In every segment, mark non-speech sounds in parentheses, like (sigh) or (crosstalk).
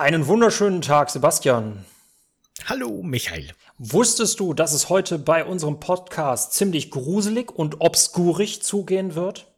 Einen wunderschönen Tag, Sebastian. Hallo, Michael. Wusstest du, dass es heute bei unserem Podcast ziemlich gruselig und obskurig zugehen wird?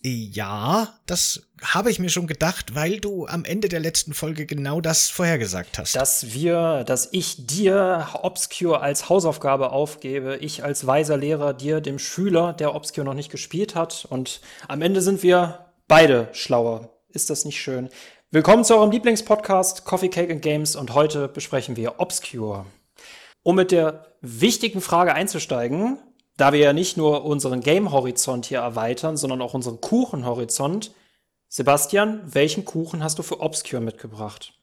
Ja, das habe ich mir schon gedacht, weil du am Ende der letzten Folge genau das vorhergesagt hast. Dass wir, dass ich dir Obscure als Hausaufgabe aufgebe, ich als weiser Lehrer dir, dem Schüler, der Obscure noch nicht gespielt hat. Und am Ende sind wir beide schlauer. Ist das nicht schön? Willkommen zu eurem Lieblingspodcast Coffee Cake and Games und heute besprechen wir Obscure. Um mit der wichtigen Frage einzusteigen, da wir ja nicht nur unseren Game-Horizont hier erweitern, sondern auch unseren Kuchen-Horizont. Sebastian, welchen Kuchen hast du für Obscure mitgebracht?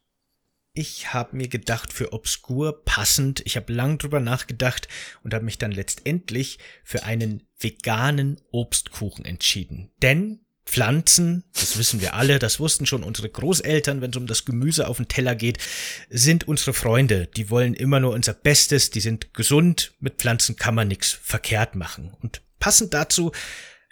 Ich habe mir gedacht, für Obscure passend. Ich habe lang drüber nachgedacht und habe mich dann letztendlich für einen veganen Obstkuchen entschieden. Denn Pflanzen, das wissen wir alle, das wussten schon unsere Großeltern, wenn es um das Gemüse auf den Teller geht, sind unsere Freunde. Die wollen immer nur unser Bestes, die sind gesund, mit Pflanzen kann man nichts verkehrt machen. Und passend dazu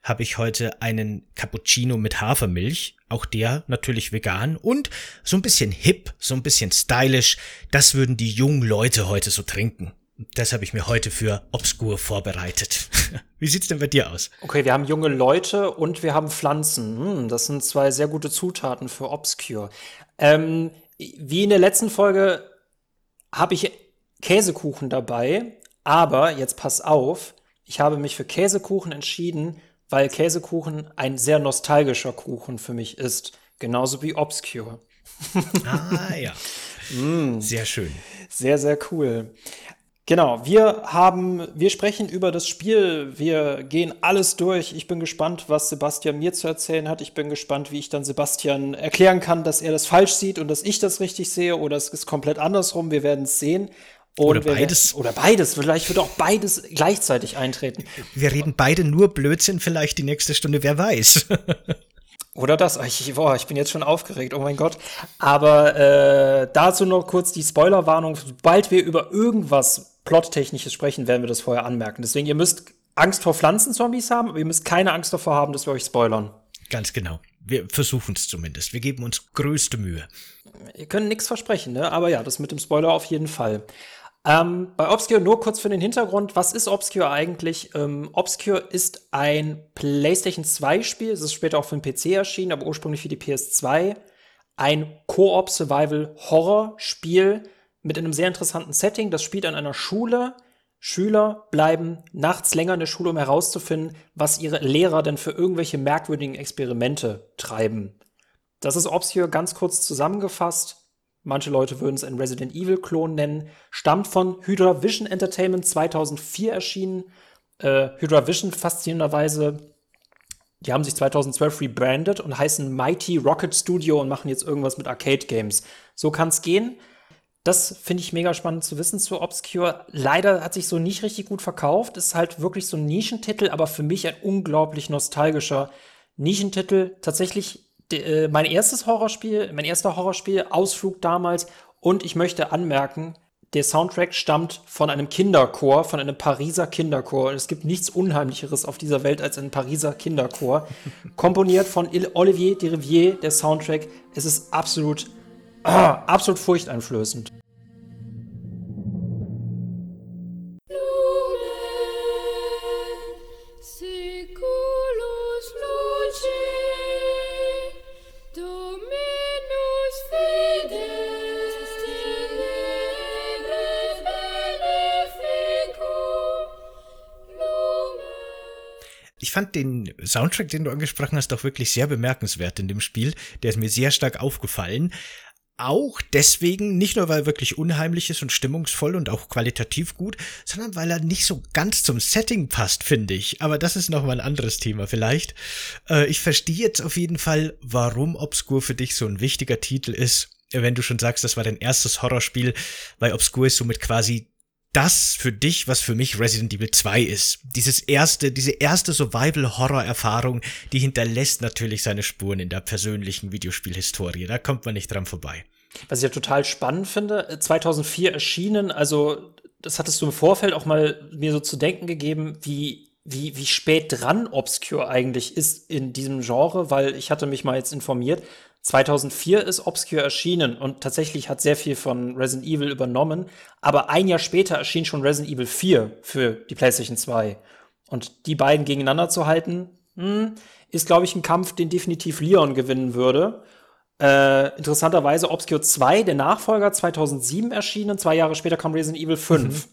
habe ich heute einen Cappuccino mit Hafermilch, auch der natürlich vegan und so ein bisschen hip, so ein bisschen stylisch, das würden die jungen Leute heute so trinken. Das habe ich mir heute für Obscur vorbereitet. (laughs) Wie sieht's denn bei dir aus? Okay, wir haben junge Leute und wir haben Pflanzen. Hm, das sind zwei sehr gute Zutaten für Obscure. Ähm, wie in der letzten Folge habe ich Käsekuchen dabei, aber jetzt pass auf, ich habe mich für Käsekuchen entschieden, weil Käsekuchen ein sehr nostalgischer Kuchen für mich ist, genauso wie Obscure. ah ja. mm. (laughs) Sehr schön. Sehr, sehr cool. Genau, wir haben, wir sprechen über das Spiel, wir gehen alles durch. Ich bin gespannt, was Sebastian mir zu erzählen hat. Ich bin gespannt, wie ich dann Sebastian erklären kann, dass er das falsch sieht und dass ich das richtig sehe oder es ist komplett andersrum. Wir werden es sehen. Und oder beides. oder beides. Vielleicht wird auch beides gleichzeitig eintreten. Wir reden beide nur Blödsinn vielleicht die nächste Stunde, wer weiß. (laughs) Oder das. Ich, boah, ich bin jetzt schon aufgeregt, oh mein Gott. Aber äh, dazu noch kurz die Spoilerwarnung. Sobald wir über irgendwas Plottechnisches sprechen, werden wir das vorher anmerken. Deswegen, ihr müsst Angst vor Pflanzenzombies haben, aber ihr müsst keine Angst davor haben, dass wir euch spoilern. Ganz genau. Wir versuchen es zumindest. Wir geben uns größte Mühe. Ihr könnt nichts versprechen, ne? Aber ja, das mit dem Spoiler auf jeden Fall. Ähm, bei Obscure nur kurz für den Hintergrund. Was ist Obscure eigentlich? Ähm, Obscure ist ein PlayStation 2 Spiel. Es ist später auch für den PC erschienen, aber ursprünglich für die PS2. Ein Koop Survival Horror Spiel mit einem sehr interessanten Setting. Das spielt an einer Schule. Schüler bleiben nachts länger in der Schule, um herauszufinden, was ihre Lehrer denn für irgendwelche merkwürdigen Experimente treiben. Das ist Obscure ganz kurz zusammengefasst. Manche Leute würden es einen Resident Evil Klon nennen. Stammt von Hydra Vision Entertainment 2004 erschienen. Äh, Hydra Vision faszinierenderweise, die haben sich 2012 rebrandet und heißen Mighty Rocket Studio und machen jetzt irgendwas mit Arcade Games. So kann es gehen. Das finde ich mega spannend zu wissen zu Obscure. Leider hat sich so nicht richtig gut verkauft. Ist halt wirklich so ein Nischentitel, aber für mich ein unglaublich nostalgischer Nischentitel. Tatsächlich äh, mein erstes Horrorspiel, mein erster Horrorspiel, Ausflug damals. Und ich möchte anmerken, der Soundtrack stammt von einem Kinderchor, von einem Pariser Kinderchor. Es gibt nichts Unheimlicheres auf dieser Welt als ein Pariser Kinderchor. (laughs) Komponiert von Olivier de Rivière, der Soundtrack. Es ist absolut, ah, (clears throat) absolut furchteinflößend. Ich fand den Soundtrack, den du angesprochen hast, doch wirklich sehr bemerkenswert in dem Spiel. Der ist mir sehr stark aufgefallen. Auch deswegen, nicht nur weil er wirklich unheimlich ist und stimmungsvoll und auch qualitativ gut, sondern weil er nicht so ganz zum Setting passt, finde ich. Aber das ist nochmal ein anderes Thema vielleicht. Äh, ich verstehe jetzt auf jeden Fall, warum Obscure für dich so ein wichtiger Titel ist. Wenn du schon sagst, das war dein erstes Horrorspiel, weil Obscure ist somit quasi das für dich, was für mich Resident Evil 2 ist. Dieses erste, diese erste Survival-Horror-Erfahrung, die hinterlässt natürlich seine Spuren in der persönlichen Videospielhistorie. Da kommt man nicht dran vorbei. Was ich ja total spannend finde, 2004 erschienen, also das hattest du im Vorfeld auch mal mir so zu denken gegeben, wie, wie, wie spät dran Obscure eigentlich ist in diesem Genre, weil ich hatte mich mal jetzt informiert. 2004 ist Obscure erschienen und tatsächlich hat sehr viel von Resident Evil übernommen. Aber ein Jahr später erschien schon Resident Evil 4 für die PlayStation 2. Und die beiden gegeneinander zu halten, hm, ist, glaube ich, ein Kampf, den definitiv Leon gewinnen würde. Äh, interessanterweise Obscure 2, der Nachfolger, 2007 erschienen. Zwei Jahre später kam Resident Evil 5. Mhm.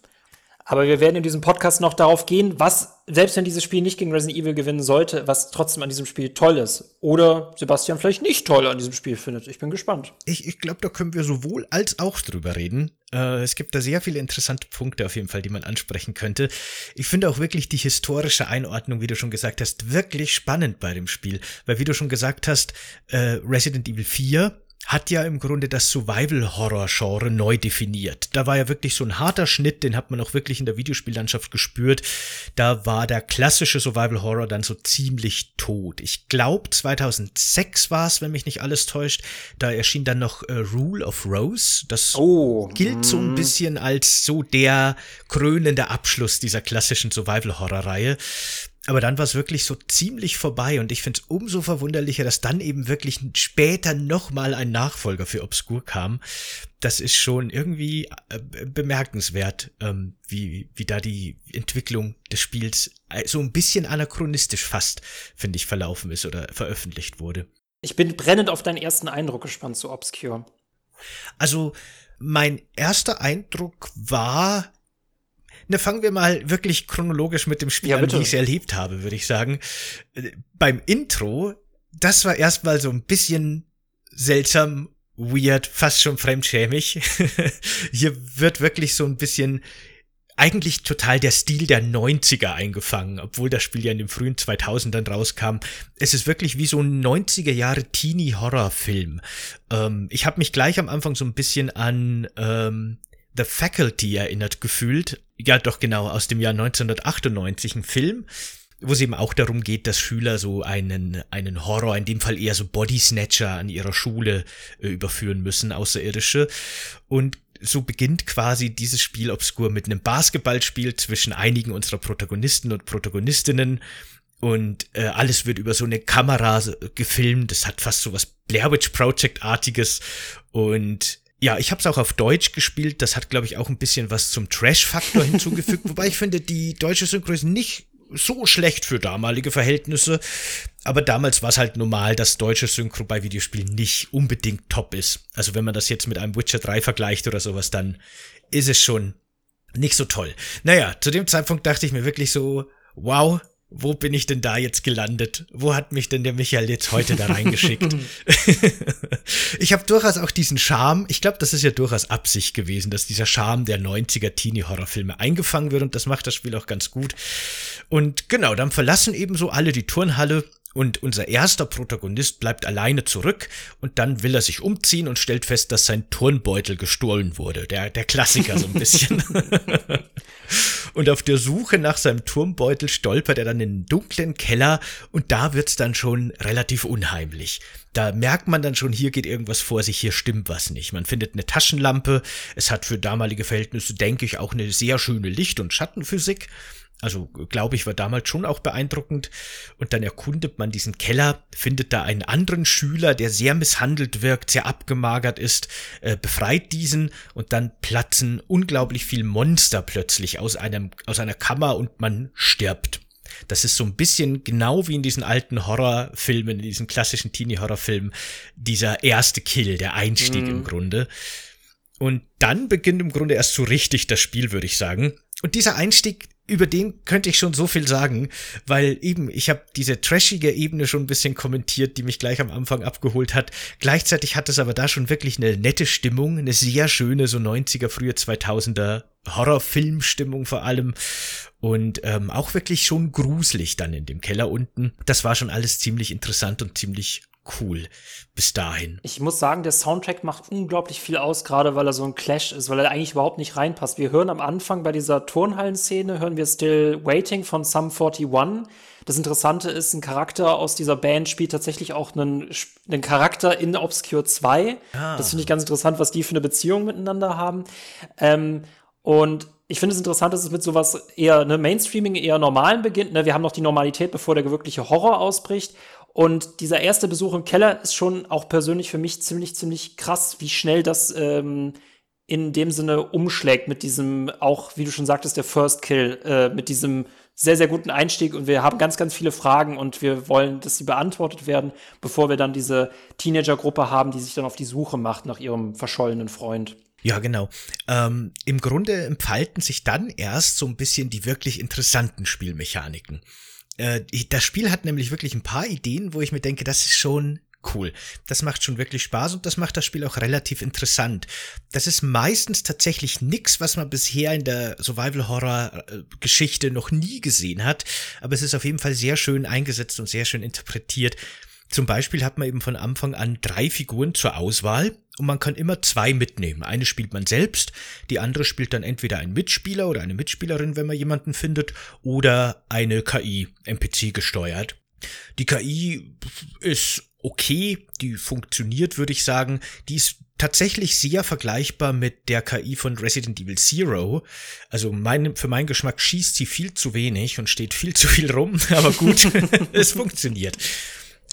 Aber wir werden in diesem Podcast noch darauf gehen, was, selbst wenn dieses Spiel nicht gegen Resident Evil gewinnen sollte, was trotzdem an diesem Spiel toll ist. Oder Sebastian vielleicht nicht toll an diesem Spiel findet. Ich bin gespannt. Ich, ich glaube, da können wir sowohl als auch drüber reden. Äh, es gibt da sehr viele interessante Punkte auf jeden Fall, die man ansprechen könnte. Ich finde auch wirklich die historische Einordnung, wie du schon gesagt hast, wirklich spannend bei dem Spiel. Weil wie du schon gesagt hast, äh, Resident Evil 4 hat ja im Grunde das Survival-Horror-Genre neu definiert. Da war ja wirklich so ein harter Schnitt, den hat man auch wirklich in der Videospiellandschaft gespürt. Da war der klassische Survival-Horror dann so ziemlich tot. Ich glaube, 2006 war es, wenn mich nicht alles täuscht. Da erschien dann noch äh, Rule of Rose. Das oh, gilt so ein mhm. bisschen als so der krönende Abschluss dieser klassischen Survival-Horror-Reihe. Aber dann war es wirklich so ziemlich vorbei und ich finde es umso verwunderlicher, dass dann eben wirklich später nochmal ein Nachfolger für Obscur kam. Das ist schon irgendwie äh, bemerkenswert, ähm, wie, wie da die Entwicklung des Spiels äh, so ein bisschen anachronistisch fast, finde ich, verlaufen ist oder veröffentlicht wurde. Ich bin brennend auf deinen ersten Eindruck gespannt zu Obscure. Also, mein erster Eindruck war, Ne, fangen wir mal wirklich chronologisch mit dem Spiel ja, an, wie ich es erlebt habe, würde ich sagen. Äh, beim Intro, das war erstmal so ein bisschen seltsam, weird, fast schon fremdschämig. (laughs) Hier wird wirklich so ein bisschen eigentlich total der Stil der 90er eingefangen, obwohl das Spiel ja in den frühen 2000ern rauskam. Es ist wirklich wie so ein 90er Jahre Teenie-Horrorfilm. Ähm, ich habe mich gleich am Anfang so ein bisschen an ähm, The Faculty erinnert gefühlt. Ja, doch genau, aus dem Jahr 1998 ein Film, wo es eben auch darum geht, dass Schüler so einen, einen Horror, in dem Fall eher so Body Snatcher an ihrer Schule äh, überführen müssen, Außerirdische. Und so beginnt quasi dieses Spiel obskur mit einem Basketballspiel zwischen einigen unserer Protagonisten und Protagonistinnen. Und äh, alles wird über so eine Kamera gefilmt. Das hat fast so was Blair Witch Project-artiges. Und ja, ich habe es auch auf Deutsch gespielt. Das hat, glaube ich, auch ein bisschen was zum Trash-Faktor (laughs) hinzugefügt. Wobei ich finde, die deutsche Synchro ist nicht so schlecht für damalige Verhältnisse. Aber damals war es halt normal, dass deutsche Synchro bei Videospielen nicht unbedingt top ist. Also wenn man das jetzt mit einem Witcher 3 vergleicht oder sowas, dann ist es schon nicht so toll. Naja, zu dem Zeitpunkt dachte ich mir wirklich so, wow, wo bin ich denn da jetzt gelandet? Wo hat mich denn der Michael jetzt heute da reingeschickt? (laughs) (laughs) ich habe durchaus auch diesen Charme, ich glaube, das ist ja durchaus Absicht gewesen, dass dieser Charme der 90er Teenie-Horrorfilme eingefangen wird und das macht das Spiel auch ganz gut. Und genau, dann verlassen eben so alle die Turnhalle und unser erster Protagonist bleibt alleine zurück und dann will er sich umziehen und stellt fest, dass sein Turnbeutel gestohlen wurde. Der, der Klassiker so ein bisschen. (laughs) und auf der Suche nach seinem Turmbeutel stolpert er dann in einen dunklen Keller und da wird's dann schon relativ unheimlich. Da merkt man dann schon, hier geht irgendwas vor sich, hier stimmt was nicht. Man findet eine Taschenlampe, es hat für damalige Verhältnisse, denke ich, auch eine sehr schöne Licht- und Schattenphysik also, glaube ich, war damals schon auch beeindruckend. Und dann erkundet man diesen Keller, findet da einen anderen Schüler, der sehr misshandelt wirkt, sehr abgemagert ist, äh, befreit diesen und dann platzen unglaublich viel Monster plötzlich aus einem, aus einer Kammer und man stirbt. Das ist so ein bisschen genau wie in diesen alten Horrorfilmen, in diesen klassischen Teenie-Horrorfilmen, dieser erste Kill, der Einstieg mhm. im Grunde. Und dann beginnt im Grunde erst so richtig das Spiel, würde ich sagen. Und dieser Einstieg, über den könnte ich schon so viel sagen, weil eben ich habe diese trashige Ebene schon ein bisschen kommentiert, die mich gleich am Anfang abgeholt hat. Gleichzeitig hat es aber da schon wirklich eine nette Stimmung, eine sehr schöne so 90er, frühe 2000er Horrorfilmstimmung vor allem und ähm, auch wirklich schon gruselig dann in dem Keller unten. Das war schon alles ziemlich interessant und ziemlich cool bis dahin. Ich muss sagen, der Soundtrack macht unglaublich viel aus, gerade weil er so ein Clash ist, weil er eigentlich überhaupt nicht reinpasst. Wir hören am Anfang bei dieser Turnhallenszene, hören wir Still Waiting von Sum 41. Das Interessante ist, ein Charakter aus dieser Band spielt tatsächlich auch einen, einen Charakter in Obscure 2. Ah. Das finde ich ganz interessant, was die für eine Beziehung miteinander haben. Ähm, und ich finde es interessant, dass es mit sowas eher ne, Mainstreaming, eher normalen beginnt. Ne? Wir haben noch die Normalität, bevor der wirkliche Horror ausbricht. Und dieser erste Besuch im Keller ist schon auch persönlich für mich ziemlich, ziemlich krass, wie schnell das ähm, in dem Sinne umschlägt mit diesem, auch wie du schon sagtest, der First Kill, äh, mit diesem sehr, sehr guten Einstieg und wir haben ganz, ganz viele Fragen und wir wollen, dass sie beantwortet werden, bevor wir dann diese Teenager-Gruppe haben, die sich dann auf die Suche macht nach ihrem verschollenen Freund. Ja, genau. Ähm, Im Grunde entfalten sich dann erst so ein bisschen die wirklich interessanten Spielmechaniken. Äh, das Spiel hat nämlich wirklich ein paar Ideen, wo ich mir denke, das ist schon cool. Das macht schon wirklich Spaß und das macht das Spiel auch relativ interessant. Das ist meistens tatsächlich nix, was man bisher in der Survival-Horror-Geschichte noch nie gesehen hat, aber es ist auf jeden Fall sehr schön eingesetzt und sehr schön interpretiert. Zum Beispiel hat man eben von Anfang an drei Figuren zur Auswahl und man kann immer zwei mitnehmen. Eine spielt man selbst, die andere spielt dann entweder ein Mitspieler oder eine Mitspielerin, wenn man jemanden findet, oder eine KI, NPC gesteuert. Die KI ist okay, die funktioniert, würde ich sagen. Die ist tatsächlich sehr vergleichbar mit der KI von Resident Evil Zero. Also mein, für meinen Geschmack schießt sie viel zu wenig und steht viel zu viel rum, (laughs) aber gut, (laughs) es funktioniert.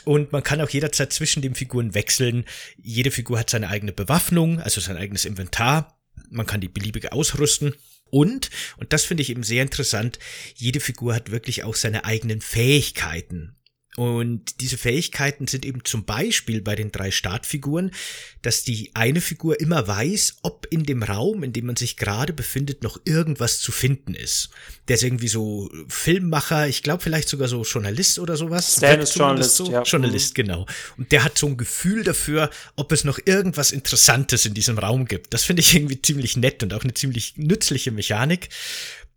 Und man kann auch jederzeit zwischen den Figuren wechseln. Jede Figur hat seine eigene Bewaffnung, also sein eigenes Inventar. Man kann die beliebig ausrüsten. Und, und das finde ich eben sehr interessant, jede Figur hat wirklich auch seine eigenen Fähigkeiten. Und diese Fähigkeiten sind eben zum Beispiel bei den drei Startfiguren, dass die eine Figur immer weiß, ob in dem Raum, in dem man sich gerade befindet, noch irgendwas zu finden ist. Der ist irgendwie so Filmmacher, ich glaube vielleicht sogar so Journalist oder sowas. Stan ist Journalist, so? ja. Journalist, genau. Und der hat so ein Gefühl dafür, ob es noch irgendwas Interessantes in diesem Raum gibt. Das finde ich irgendwie ziemlich nett und auch eine ziemlich nützliche Mechanik.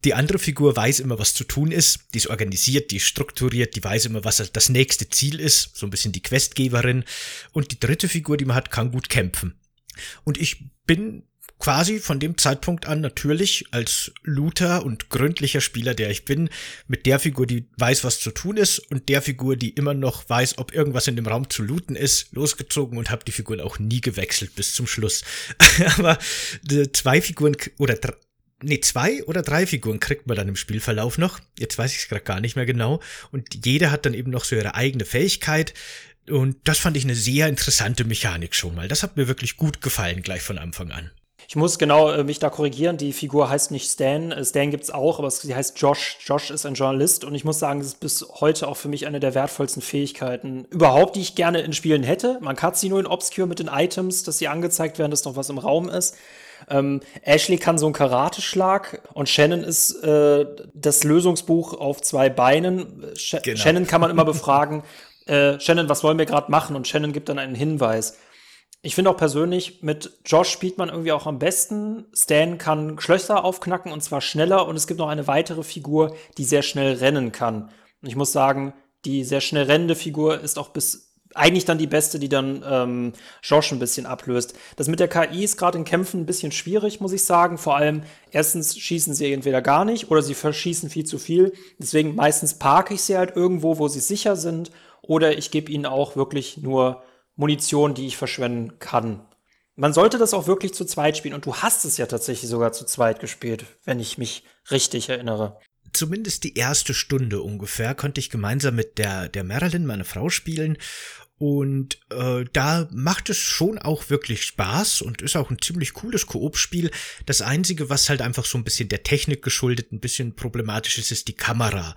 Die andere Figur weiß immer, was zu tun ist. Die ist organisiert, die ist strukturiert, die weiß immer, was das nächste Ziel ist. So ein bisschen die Questgeberin. Und die dritte Figur, die man hat, kann gut kämpfen. Und ich bin quasi von dem Zeitpunkt an natürlich als Looter und gründlicher Spieler, der ich bin, mit der Figur, die weiß, was zu tun ist und der Figur, die immer noch weiß, ob irgendwas in dem Raum zu looten ist, losgezogen und habe die Figuren auch nie gewechselt bis zum Schluss. (laughs) Aber äh, zwei Figuren oder nee, zwei oder drei Figuren kriegt man dann im Spielverlauf noch. Jetzt weiß ich es gerade gar nicht mehr genau. Und jede hat dann eben noch so ihre eigene Fähigkeit. Und das fand ich eine sehr interessante Mechanik schon mal. Das hat mir wirklich gut gefallen, gleich von Anfang an. Ich muss genau äh, mich da korrigieren. Die Figur heißt nicht Stan. Äh, Stan gibt's auch, aber sie heißt Josh. Josh ist ein Journalist und ich muss sagen, das ist bis heute auch für mich eine der wertvollsten Fähigkeiten überhaupt, die ich gerne in Spielen hätte. Man hat sie nur in Obscure mit den Items, dass sie angezeigt werden, dass noch was im Raum ist. Ähm, Ashley kann so einen Karateschlag und Shannon ist äh, das Lösungsbuch auf zwei Beinen. Sh genau. Shannon kann man immer befragen, (laughs) äh, Shannon, was wollen wir gerade machen? Und Shannon gibt dann einen Hinweis. Ich finde auch persönlich, mit Josh spielt man irgendwie auch am besten. Stan kann Schlösser aufknacken und zwar schneller und es gibt noch eine weitere Figur, die sehr schnell rennen kann. Und ich muss sagen, die sehr schnell rennende Figur ist auch bis eigentlich dann die beste, die dann ähm, Josh ein bisschen ablöst. Das mit der KI ist gerade in Kämpfen ein bisschen schwierig, muss ich sagen. Vor allem, erstens schießen sie entweder gar nicht oder sie verschießen viel zu viel. Deswegen meistens parke ich sie halt irgendwo, wo sie sicher sind. Oder ich gebe ihnen auch wirklich nur Munition, die ich verschwenden kann. Man sollte das auch wirklich zu zweit spielen. Und du hast es ja tatsächlich sogar zu zweit gespielt, wenn ich mich richtig erinnere zumindest die erste Stunde ungefähr konnte ich gemeinsam mit der, der Marilyn, meine Frau, spielen und äh, da macht es schon auch wirklich Spaß und ist auch ein ziemlich cooles Koop-Spiel. Das Einzige, was halt einfach so ein bisschen der Technik geschuldet, ein bisschen problematisch ist, ist die Kamera.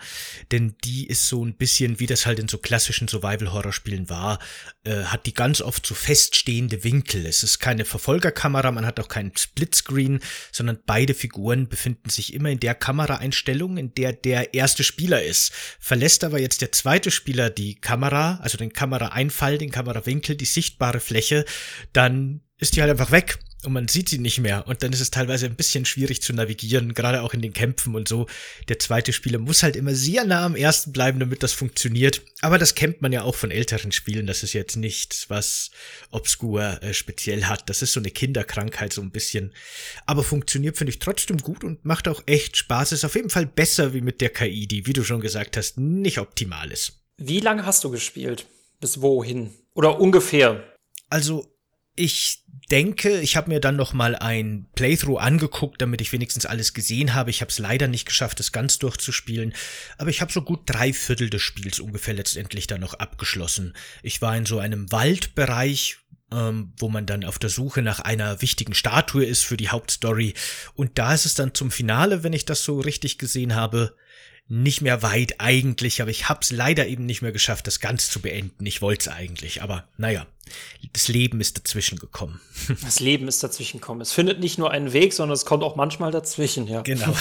Denn die ist so ein bisschen, wie das halt in so klassischen Survival-Horror-Spielen war, äh, hat die ganz oft so feststehende Winkel. Es ist keine Verfolgerkamera, man hat auch keinen Splitscreen, sondern beide Figuren befinden sich immer in der Kameraeinstellung, in der der erste Spieler ist. Verlässt aber jetzt der zweite Spieler die Kamera, also den Kamera Fall, den Kamerawinkel, die sichtbare Fläche, dann ist die halt einfach weg und man sieht sie nicht mehr. Und dann ist es teilweise ein bisschen schwierig zu navigieren, gerade auch in den Kämpfen und so. Der zweite Spieler muss halt immer sehr nah am ersten bleiben, damit das funktioniert. Aber das kennt man ja auch von älteren Spielen. Das ist jetzt nichts, was Obscure äh, speziell hat. Das ist so eine Kinderkrankheit so ein bisschen. Aber funktioniert, finde ich, trotzdem gut und macht auch echt Spaß. Ist auf jeden Fall besser wie mit der KI, die, wie du schon gesagt hast, nicht optimal ist. Wie lange hast du gespielt? Bis wohin? Oder ungefähr? Also, Ich denke, ich habe mir dann noch mal ein Playthrough angeguckt, damit ich wenigstens alles gesehen habe. Ich habe es leider nicht geschafft, es ganz durchzuspielen, aber ich habe so gut drei Viertel des Spiels ungefähr letztendlich dann noch abgeschlossen. Ich war in so einem Waldbereich, ähm, wo man dann auf der Suche nach einer wichtigen Statue ist für die Hauptstory. Und da ist es dann zum Finale, wenn ich das so richtig gesehen habe, nicht mehr weit eigentlich, aber ich hab's leider eben nicht mehr geschafft, das ganz zu beenden. Ich wollte es eigentlich, aber naja, das Leben ist dazwischen gekommen. (laughs) Das Leben ist dazwischen gekommen. Es findet nicht nur einen Weg, sondern es kommt auch manchmal dazwischen, ja. Genau.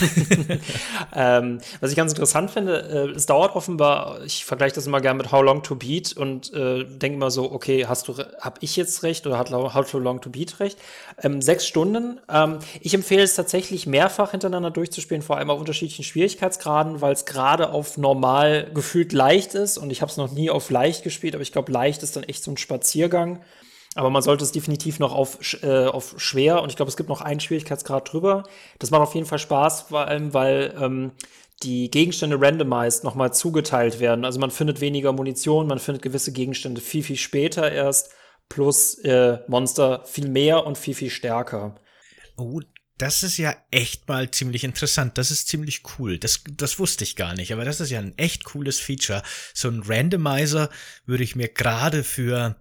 (laughs) ähm, was ich ganz interessant finde, äh, es dauert offenbar, ich vergleiche das immer gerne mit How Long to Beat und äh, denke immer so, okay, hast du, hab ich jetzt recht oder hat How Long to Beat recht? Ähm, sechs Stunden. Ähm, ich empfehle es tatsächlich mehrfach hintereinander durchzuspielen, vor allem auf unterschiedlichen Schwierigkeitsgraden, weil es gerade auf normal gefühlt leicht ist und ich habe es noch nie auf leicht gespielt, aber ich glaube, leicht ist dann echt so ein Spaziergang Übergang. Aber man sollte es definitiv noch auf, äh, auf schwer und ich glaube, es gibt noch einen Schwierigkeitsgrad drüber. Das macht auf jeden Fall Spaß, vor allem, weil ähm, die Gegenstände randomized nochmal zugeteilt werden. Also man findet weniger Munition, man findet gewisse Gegenstände viel, viel später erst, plus äh, Monster viel mehr und viel, viel stärker. Oh, das ist ja echt mal ziemlich interessant. Das ist ziemlich cool. Das, das wusste ich gar nicht, aber das ist ja ein echt cooles Feature. So ein Randomizer würde ich mir gerade für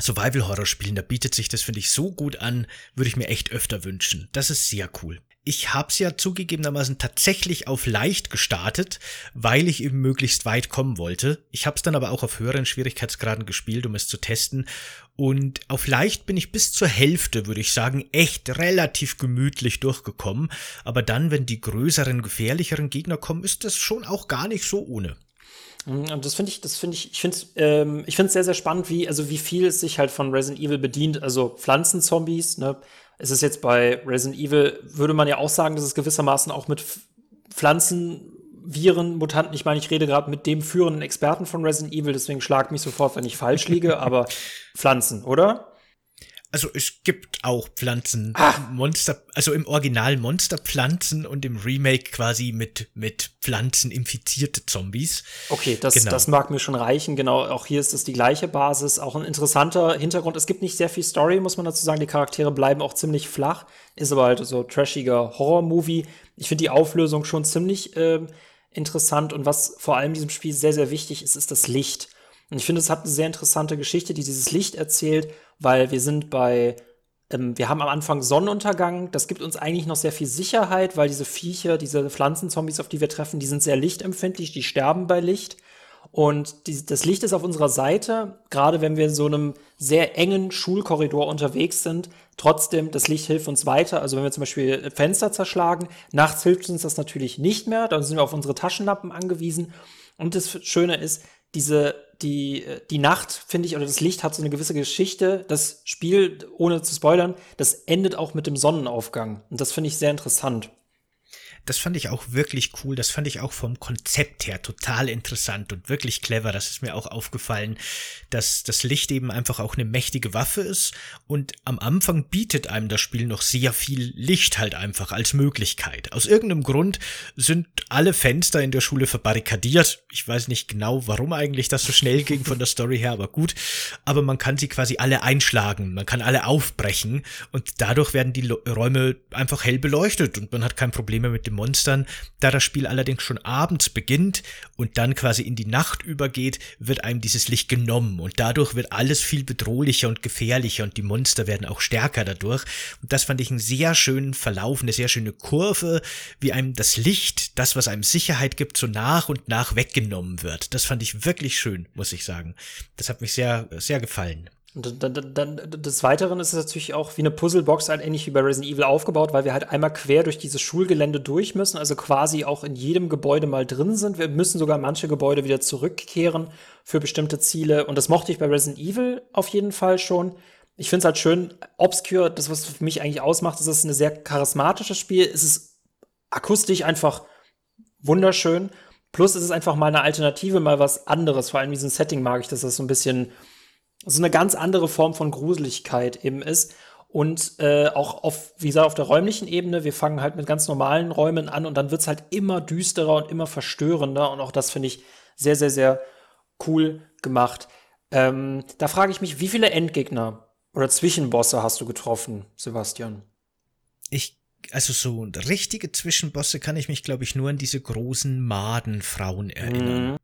Survival-Horror-Spielen, da bietet sich das, finde ich, so gut an, würde ich mir echt öfter wünschen. Das ist sehr cool. Ich hab's ja zugegebenermaßen tatsächlich auf leicht gestartet, weil ich eben möglichst weit kommen wollte. Ich hab's dann aber auch auf höheren Schwierigkeitsgraden gespielt, um es zu testen. Und auf leicht bin ich bis zur Hälfte, würde ich sagen, echt relativ gemütlich durchgekommen. Aber dann, wenn die größeren, gefährlicheren Gegner kommen, ist das schon auch gar nicht so ohne. Mhm, und das finde ich, das finde ich, ich finde es ähm, ich find's sehr, sehr spannend, wie, also wie viel es sich halt von Resident Evil bedient. Also Pflanzenzombies, ne? Es ist jetzt bei Resident Evil, würde man ja auch sagen, dass es gewissermaßen auch mit Pflanzen, Viren, Mutanten, ich meine, ich rede gerade mit dem führenden Experten von Resident Evil, deswegen schlag mich sofort, wenn ich falsch liege, (laughs) aber Pflanzen, oder? Also es gibt auch Pflanzen, ah. Monster, also im Original Monsterpflanzen und im Remake quasi mit, mit Pflanzen infizierte Zombies. Okay, das, genau. das mag mir schon reichen. Genau, auch hier ist es die gleiche Basis. Auch ein interessanter Hintergrund. Es gibt nicht sehr viel Story, muss man dazu sagen. Die Charaktere bleiben auch ziemlich flach. Ist aber halt so trashiger Horror-Movie. Ich finde die Auflösung schon ziemlich äh, interessant. Und was vor allem diesem Spiel sehr, sehr wichtig ist, ist das Licht. Und ich finde, es hat eine sehr interessante Geschichte, die dieses Licht erzählt, weil wir sind bei, ähm, wir haben am Anfang Sonnenuntergang. Das gibt uns eigentlich noch sehr viel Sicherheit, weil diese Viecher, diese Pflanzenzombies, auf die wir treffen, die sind sehr lichtempfindlich, die sterben bei Licht. Und die, das Licht ist auf unserer Seite, gerade wenn wir in so einem sehr engen Schulkorridor unterwegs sind. Trotzdem, das Licht hilft uns weiter. Also wenn wir zum Beispiel Fenster zerschlagen, nachts hilft uns das natürlich nicht mehr. Dann sind wir auf unsere Taschenlampen angewiesen. Und das Schöne ist, diese, die, die Nacht, finde ich, oder das Licht hat so eine gewisse Geschichte. Das Spiel, ohne zu spoilern, das endet auch mit dem Sonnenaufgang. Und das finde ich sehr interessant. Das fand ich auch wirklich cool. Das fand ich auch vom Konzept her total interessant und wirklich clever. Das ist mir auch aufgefallen, dass das Licht eben einfach auch eine mächtige Waffe ist und am Anfang bietet einem das Spiel noch sehr viel Licht halt einfach als Möglichkeit. Aus irgendeinem Grund sind alle Fenster in der Schule verbarrikadiert. Ich weiß nicht genau, warum eigentlich das so schnell ging von der Story her, aber gut. Aber man kann sie quasi alle einschlagen. Man kann alle aufbrechen und dadurch werden die Räume einfach hell beleuchtet und man hat kein Problem mehr mit dem Monstern. Da das Spiel allerdings schon abends beginnt und dann quasi in die Nacht übergeht, wird einem dieses Licht genommen und dadurch wird alles viel bedrohlicher und gefährlicher und die Monster werden auch stärker dadurch. Und das fand ich einen sehr schönen Verlauf, eine sehr schöne Kurve, wie einem das Licht, das, was einem Sicherheit gibt, so nach und nach weggenommen wird. Das fand ich wirklich schön, muss ich sagen. Das hat mich sehr, sehr gefallen. Und dann, dann, des Weiteren ist es natürlich auch wie eine Puzzlebox halt ähnlich wie bei Resident Evil aufgebaut, weil wir halt einmal quer durch dieses Schulgelände durch müssen, also quasi auch in jedem Gebäude mal drin sind. Wir müssen sogar manche Gebäude wieder zurückkehren für bestimmte Ziele. Und das mochte ich bei Resident Evil auf jeden Fall schon. Ich finde es halt schön, Obscure, das, was für mich eigentlich ausmacht, ist, es ist ein sehr charismatisches Spiel. Es ist akustisch einfach wunderschön. Plus ist es einfach mal eine Alternative, mal was anderes. Vor allem in diesem Setting mag ich, dass das so ein bisschen so eine ganz andere Form von Gruseligkeit eben ist. Und äh, auch auf, wie gesagt, auf der räumlichen Ebene, wir fangen halt mit ganz normalen Räumen an und dann wird's halt immer düsterer und immer verstörender. Und auch das finde ich sehr, sehr, sehr cool gemacht. Ähm, da frage ich mich, wie viele Endgegner Oder Zwischenbosse hast du getroffen, Sebastian? Ich, also so richtige Zwischenbosse kann ich mich, glaube ich, nur an diese großen Madenfrauen erinnern. Mhm.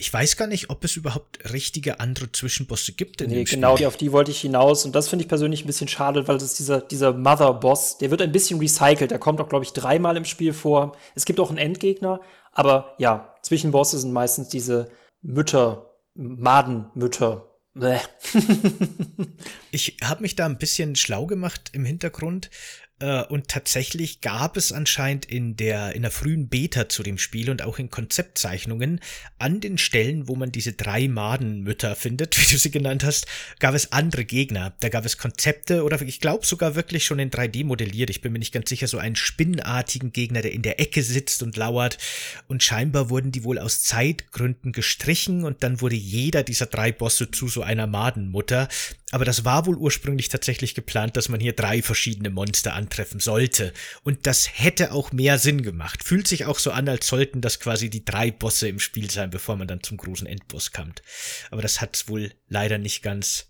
Ich weiß gar nicht, ob es überhaupt richtige andere Zwischenbosse gibt in nee, dem Spiel. Genau, auf die wollte ich hinaus. Und das finde ich persönlich ein bisschen schade, weil das dieser, dieser Mother-Boss, der wird ein bisschen recycelt. Der kommt auch, glaube ich, dreimal im Spiel vor. Es gibt auch einen Endgegner, aber ja, Zwischenbosse sind meistens diese Mütter, Madenmütter. (laughs) ich habe mich da ein bisschen schlau gemacht im Hintergrund und tatsächlich gab es anscheinend in der, in der frühen Beta zu dem Spiel und auch in Konzeptzeichnungen an den Stellen, wo man diese drei Madenmütter findet, (laughs) wie du sie genannt hast, gab es andere Gegner. Da gab es Konzepte oder ich glaube sogar wirklich schon in 3D modelliert. Ich bin mir nicht ganz sicher, so einen spinnartigen Gegner, der in der Ecke sitzt und lauert. Und scheinbar wurden die wohl aus Zeitgründen gestrichen und dann wurde jeder dieser drei Bosse zu so einer Madenmutter. Aber das war wohl ursprünglich tatsächlich geplant, dass man hier drei verschiedene Monster antreffen sollte. Und das hätte auch mehr Sinn gemacht. Fühlt sich auch so an, als sollten das quasi die drei Bosse im Spiel sein, bevor man dann zum großen Endboss kommt. Aber das hat wohl leider nicht ganz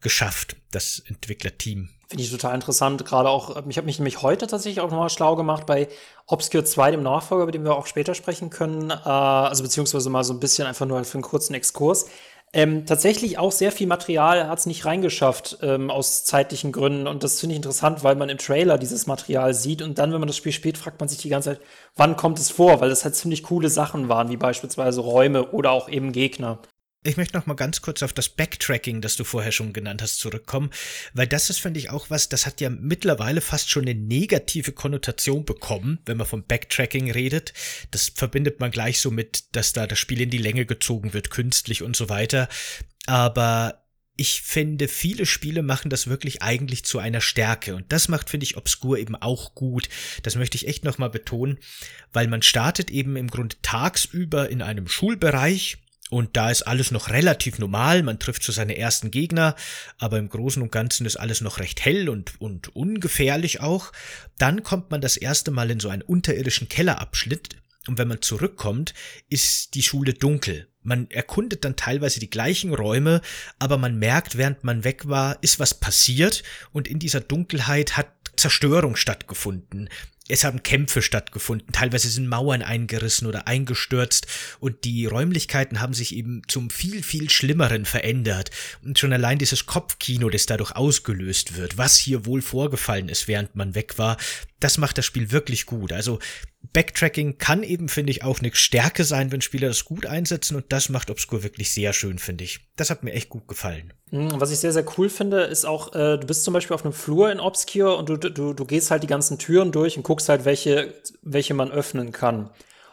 geschafft, das Entwicklerteam. Finde ich total interessant. Gerade auch, ich habe mich nämlich heute tatsächlich auch nochmal schlau gemacht bei Obscure 2, dem Nachfolger, über den wir auch später sprechen können. Äh, also beziehungsweise mal so ein bisschen einfach nur für einen kurzen Exkurs. Ähm, tatsächlich auch sehr viel Material hat es nicht reingeschafft, ähm, aus zeitlichen Gründen. Und das finde ich interessant, weil man im Trailer dieses Material sieht. Und dann, wenn man das Spiel spielt, fragt man sich die ganze Zeit, wann kommt es vor? Weil das halt ziemlich coole Sachen waren, wie beispielsweise Räume oder auch eben Gegner. Ich möchte noch mal ganz kurz auf das Backtracking, das du vorher schon genannt hast, zurückkommen, weil das ist, finde ich, auch was, das hat ja mittlerweile fast schon eine negative Konnotation bekommen, wenn man vom Backtracking redet. Das verbindet man gleich so mit, dass da das Spiel in die Länge gezogen wird, künstlich und so weiter. Aber ich finde, viele Spiele machen das wirklich eigentlich zu einer Stärke. Und das macht, finde ich, Obscur eben auch gut. Das möchte ich echt nochmal betonen, weil man startet eben im Grunde tagsüber in einem Schulbereich und da ist alles noch relativ normal, man trifft so seine ersten Gegner, aber im Großen und Ganzen ist alles noch recht hell und, und ungefährlich auch. Dann kommt man das erste Mal in so einen unterirdischen Kellerabschnitt und wenn man zurückkommt, ist die Schule dunkel. Man erkundet dann teilweise die gleichen Räume, aber man merkt, während man weg war, ist was passiert und in dieser Dunkelheit hat Zerstörung stattgefunden es haben Kämpfe stattgefunden, teilweise sind Mauern eingerissen oder eingestürzt und die Räumlichkeiten haben sich eben zum viel, viel Schlimmeren verändert. Und schon allein dieses Kopfkino, das dadurch ausgelöst wird, was hier wohl vorgefallen ist, während man weg war, das macht das Spiel wirklich gut. Also Backtracking kann eben, finde ich, auch eine Stärke sein, wenn Spieler das gut einsetzen und das macht Obscure wirklich sehr schön, finde ich. Das hat mir echt gut gefallen. Mhm, was ich sehr, sehr cool finde, ist auch, äh, du bist zum Beispiel auf einem Flur in Obscure und du, du, du gehst halt die ganzen Türen durch und guckst halt, welche, welche man öffnen kann.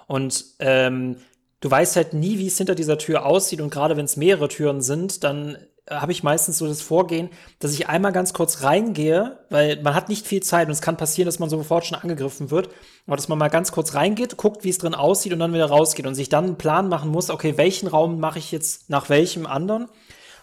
Und ähm, du weißt halt nie, wie es hinter dieser Tür aussieht und gerade wenn es mehrere Türen sind, dann habe ich meistens so das Vorgehen, dass ich einmal ganz kurz reingehe, weil man hat nicht viel Zeit und es kann passieren, dass man sofort schon angegriffen wird, aber dass man mal ganz kurz reingeht, guckt, wie es drin aussieht und dann wieder rausgeht und sich dann einen Plan machen muss, okay, welchen Raum mache ich jetzt nach welchem anderen,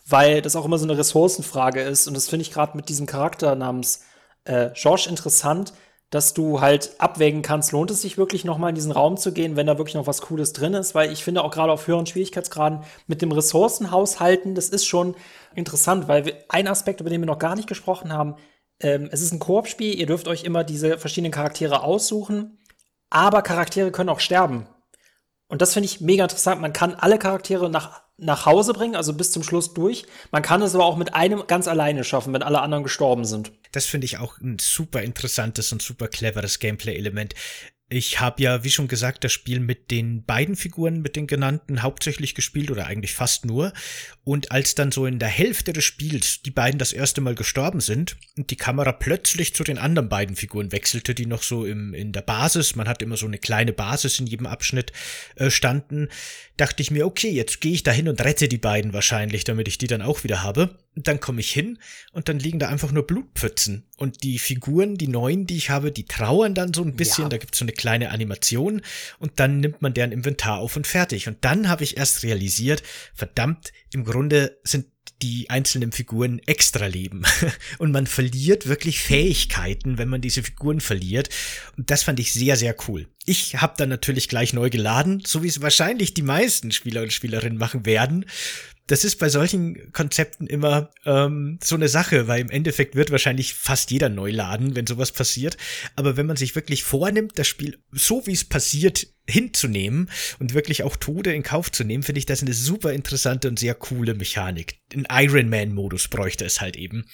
weil das auch immer so eine Ressourcenfrage ist und das finde ich gerade mit diesem Charakter namens äh, George interessant, dass du halt abwägen kannst, lohnt es sich wirklich noch mal in diesen Raum zu gehen, wenn da wirklich noch was Cooles drin ist, weil ich finde auch gerade auf höheren Schwierigkeitsgraden mit dem Ressourcenhaushalten, das ist schon interessant, weil ein Aspekt, über den wir noch gar nicht gesprochen haben, ähm, es ist ein Koop-Spiel, ihr dürft euch immer diese verschiedenen Charaktere aussuchen, aber Charaktere können auch sterben. Und das finde ich mega interessant. Man kann alle Charaktere nach, nach Hause bringen, also bis zum Schluss durch. Man kann es aber auch mit einem ganz alleine schaffen, wenn alle anderen gestorben sind. Das finde ich auch ein super interessantes und super cleveres Gameplay-Element. Ich habe ja, wie schon gesagt, das Spiel mit den beiden Figuren, mit den genannten, hauptsächlich gespielt oder eigentlich fast nur. Und als dann so in der Hälfte des Spiels die beiden das erste Mal gestorben sind und die Kamera plötzlich zu den anderen beiden Figuren wechselte, die noch so im, in der Basis, man hat immer so eine kleine Basis in jedem Abschnitt äh, standen, dachte ich mir, okay, jetzt gehe ich da hin und rette die beiden wahrscheinlich, damit ich die dann auch wieder habe. Und dann komme ich hin und dann liegen da einfach nur Blutpfützen. Und die Figuren, die neuen, die ich habe, die trauern dann so ein bisschen. Ja. Da gibt's so eine kleine Animation und dann nimmt man deren Inventar auf und fertig. Und dann habe ich erst realisiert, verdammt, im Grunde sind die einzelnen Figuren extra leben. (laughs) Und man verliert wirklich Fähigkeiten, wenn man diese Figuren verliert. Und das fand ich sehr, sehr cool. ich habe dann natürlich gleich neu geladen, so wie es wahrscheinlich die meisten Spieler und Spielerinnen machen werden, das ist bei solchen Konzepten immer ähm, so eine Sache, weil im Endeffekt wird wahrscheinlich fast jeder neu laden, wenn sowas passiert. Aber wenn man sich wirklich vornimmt, das Spiel so wie es passiert hinzunehmen und wirklich auch Tode in Kauf zu nehmen, finde ich das eine super interessante und sehr coole Mechanik. Ein Iron Man-Modus bräuchte es halt eben.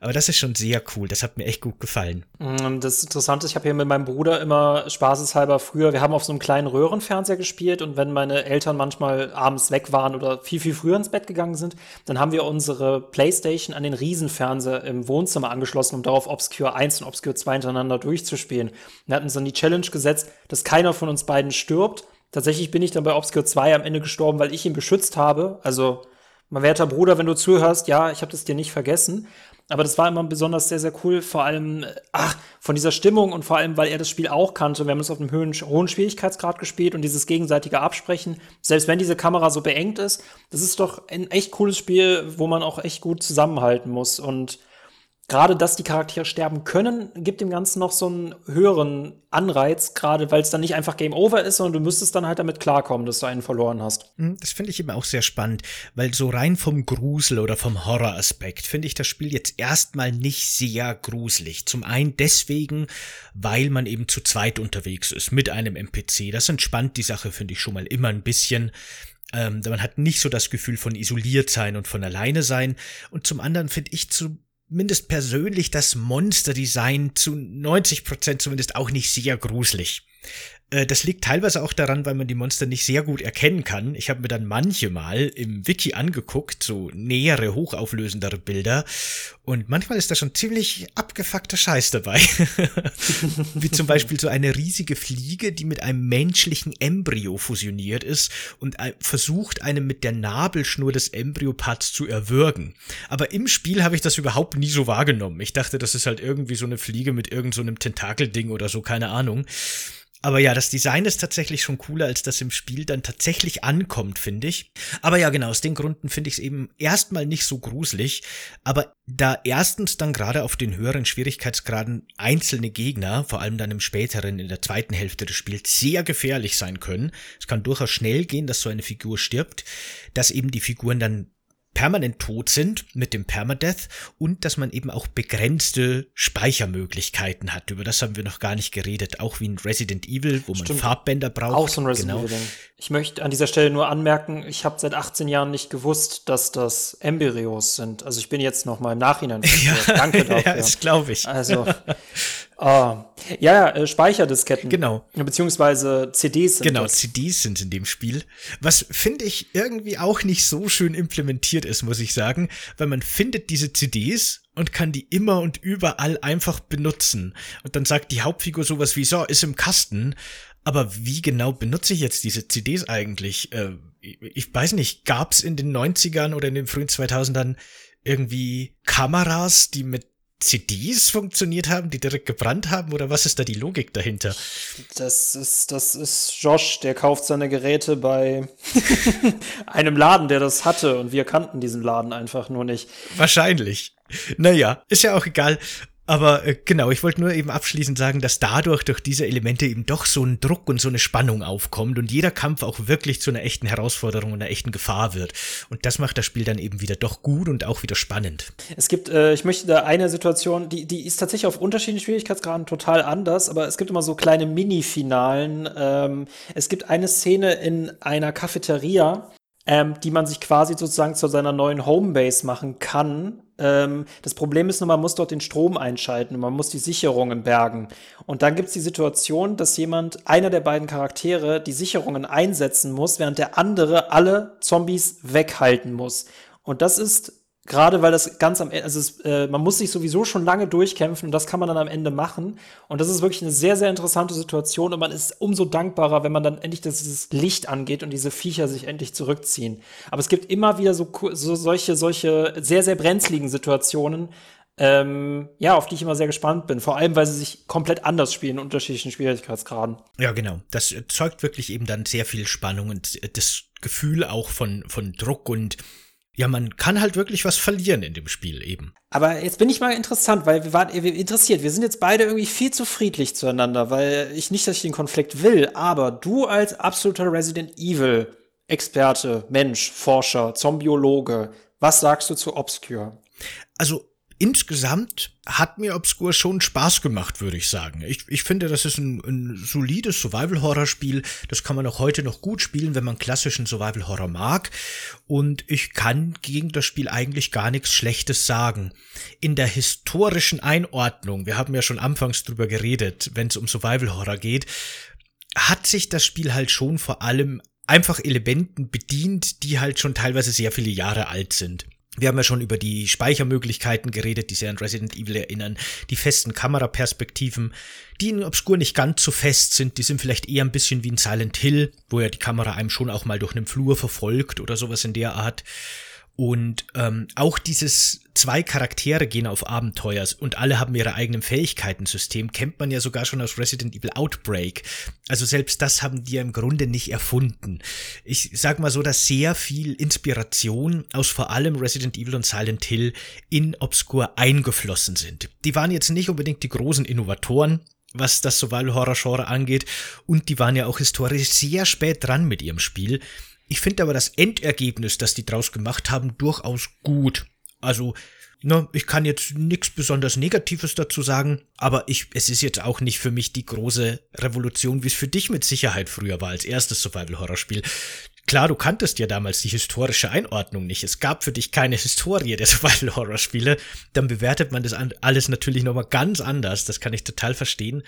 Aber das ist schon sehr cool. Das hat mir echt gut gefallen. Mm, das Interessante ich habe hier mit meinem Bruder immer spaßeshalber früher, wir haben auf so einem kleinen Röhrenfernseher gespielt und wenn meine Eltern manchmal abends weg waren oder viel, viel früher ins Bett gegangen sind, dann haben wir unsere Playstation an den Riesenfernseher im Wohnzimmer angeschlossen, um darauf Obscure 1 und Obscure 2 hintereinander durchzuspielen. Wir hatten uns dann die Challenge gesetzt, dass keiner von uns beiden stirbt. Tatsächlich bin ich dann bei Obscure 2 am Ende gestorben, weil ich ihn beschützt habe. Also, mein werter Bruder, wenn du zuhörst, ja, ich habe das dir nicht vergessen. Aber das war immer besonders sehr, sehr cool, vor allem, ach, von dieser Stimmung und vor allem, weil er das Spiel auch kannte. Wir haben es auf einem hohen, hohen Schwierigkeitsgrad gespielt und dieses gegenseitige Absprechen, selbst wenn diese Kamera so beengt ist, das ist doch ein echt cooles Spiel, wo man auch echt gut zusammenhalten muss. Und gerade, dass die Charaktere sterben können, gibt dem Ganzen noch so einen höheren Anreiz, gerade weil es dann nicht einfach Game Over ist, sondern du müsstest dann halt damit klarkommen, dass du einen verloren hast. Hm, das finde ich immer auch sehr spannend, weil so rein vom Grusel oder vom Horroraspekt finde ich das Spiel jetzt erstmal nicht sehr gruselig. Zum einen deswegen, weil man eben zu zweit unterwegs ist mit einem NPC. Das entspannt die Sache, finde ich schon mal immer ein bisschen. Ähm, man hat nicht so das Gefühl von isoliert sein und von alleine sein. Und zum anderen finde ich zu zumindest persönlich das Monsterdesign zu 90 Prozent zumindest auch nicht sehr gruselig. Äh, das liegt teilweise auch daran, weil man die Monster nicht sehr gut erkennen kann. Ich habe mir dann manche mal im Wiki angeguckt, so nähere, hochauflösendere Bilder. Und manchmal ist da schon ziemlich abgefuckter Scheiß dabei. (laughs) Wie zum Beispiel so eine riesige Fliege, die mit einem menschlichen Embryo fusioniert ist und versucht, einem mit der Nabelschnur des Embryoparts zu erwürgen. Aber im Spiel habe ich das überhaupt nie so wahrgenommen. Ich dachte, das ist halt irgendwie so eine Fliege mit irgendeinem so Tentakelding oder so, keine Ahnung. Aber ja, das Design ist tatsächlich schon cooler, als das im Spiel dann tatsächlich ankommt, finde ich. Aber ja, genau, aus den Gründen finde ich es eben erstmal nicht so gruselig. Aber da erstens dann gerade auf den höheren Schwierigkeitsgraden einzelne Gegner, vor allem dann im späteren, in der zweiten Hälfte des Spiels, sehr gefährlich sein können. Es kann durchaus schnell gehen, dass so eine Figur stirbt, dass eben die Figuren dann permanent tot sind mit dem Permadeath und dass man eben auch begrenzte Speichermöglichkeiten hat. Über das haben wir noch gar nicht geredet. Auch wie in Resident Evil, wo man Stimmt. Farbbänder braucht. Auch so ein Resident genau. Evil. Ich möchte an dieser Stelle nur anmerken, ich habe seit 18 Jahren nicht gewusst, dass das Embryos sind. Also ich bin jetzt noch mal im Nachhinein. (laughs) ja, Danke (laughs) dafür. ja, das glaube ich. Also (laughs) Ah, ja, äh, Speicherdisketten. Genau. Beziehungsweise CDs sind Genau, das. CDs sind in dem Spiel. Was finde ich irgendwie auch nicht so schön implementiert ist, muss ich sagen, weil man findet diese CDs und kann die immer und überall einfach benutzen. Und dann sagt die Hauptfigur sowas wie, so, ist im Kasten. Aber wie genau benutze ich jetzt diese CDs eigentlich? Äh, ich weiß nicht, gab's in den 90ern oder in den frühen 2000ern irgendwie Kameras, die mit CDs funktioniert haben, die direkt gebrannt haben oder was ist da die Logik dahinter? Das ist, das ist Josh, der kauft seine Geräte bei (laughs) einem Laden, der das hatte und wir kannten diesen Laden einfach nur nicht. Wahrscheinlich. Naja, ist ja auch egal. Aber äh, genau, ich wollte nur eben abschließend sagen, dass dadurch durch diese Elemente eben doch so ein Druck und so eine Spannung aufkommt und jeder Kampf auch wirklich zu einer echten Herausforderung und einer echten Gefahr wird. Und das macht das Spiel dann eben wieder doch gut und auch wieder spannend. Es gibt, äh, ich möchte da eine Situation, die, die ist tatsächlich auf unterschiedlichen Schwierigkeitsgraden total anders, aber es gibt immer so kleine Mini-Finalen. Ähm, es gibt eine Szene in einer Cafeteria, ähm, die man sich quasi sozusagen zu seiner neuen Homebase machen kann. Ähm, das Problem ist nur, man muss dort den Strom einschalten man muss die Sicherungen bergen. Und dann gibt es die Situation, dass jemand, einer der beiden Charaktere, die Sicherungen einsetzen muss, während der andere alle Zombies weghalten muss. Und das ist Gerade weil das ganz am Ende, also es, äh, man muss sich sowieso schon lange durchkämpfen und das kann man dann am Ende machen. Und das ist wirklich eine sehr, sehr interessante Situation und man ist umso dankbarer, wenn man dann endlich das, dieses Licht angeht und diese Viecher sich endlich zurückziehen. Aber es gibt immer wieder so, so solche, solche sehr, sehr brenzligen Situationen, ähm, ja, auf die ich immer sehr gespannt bin. Vor allem, weil sie sich komplett anders spielen in unterschiedlichen Schwierigkeitsgraden. Ja, genau. Das erzeugt wirklich eben dann sehr viel Spannung und das Gefühl auch von, von Druck und ja, man kann halt wirklich was verlieren in dem Spiel eben. Aber jetzt bin ich mal interessant, weil wir waren interessiert. Wir sind jetzt beide irgendwie viel zu friedlich zueinander, weil ich nicht, dass ich den Konflikt will, aber du als absoluter Resident Evil Experte, Mensch, Forscher, Zombiologe, was sagst du zu Obscure? Also insgesamt hat mir Obscure schon Spaß gemacht, würde ich sagen. Ich, ich finde, das ist ein, ein solides Survival-Horror-Spiel. Das kann man auch heute noch gut spielen, wenn man klassischen Survival-Horror mag. Und ich kann gegen das Spiel eigentlich gar nichts Schlechtes sagen. In der historischen Einordnung, wir haben ja schon anfangs drüber geredet, wenn es um Survival-Horror geht, hat sich das Spiel halt schon vor allem einfach Elementen bedient, die halt schon teilweise sehr viele Jahre alt sind. Wir haben ja schon über die Speichermöglichkeiten geredet, die sehr an Resident Evil erinnern, die festen Kameraperspektiven, die in Obscur nicht ganz so fest sind, die sind vielleicht eher ein bisschen wie in Silent Hill, wo ja die Kamera einem schon auch mal durch einen Flur verfolgt oder sowas in der Art. Und ähm, auch dieses zwei Charaktere gehen auf Abenteuer und alle haben ihre eigenen Fähigkeiten-System, kennt man ja sogar schon aus Resident Evil Outbreak. Also selbst das haben die ja im Grunde nicht erfunden. Ich sag mal so, dass sehr viel Inspiration aus vor allem Resident Evil und Silent Hill in Obscure eingeflossen sind. Die waren jetzt nicht unbedingt die großen Innovatoren, was das Survival-Horror-Genre angeht, und die waren ja auch historisch sehr spät dran mit ihrem Spiel. Ich finde aber das Endergebnis, das die draus gemacht haben, durchaus gut. Also, ne, ich kann jetzt nichts besonders Negatives dazu sagen, aber ich, es ist jetzt auch nicht für mich die große Revolution, wie es für dich mit Sicherheit früher war als erstes Survival-Horror-Spiel. Klar, du kanntest ja damals die historische Einordnung nicht. Es gab für dich keine Historie der (laughs) Survival-Horror-Spiele. Dann bewertet man das alles natürlich nochmal ganz anders. Das kann ich total verstehen.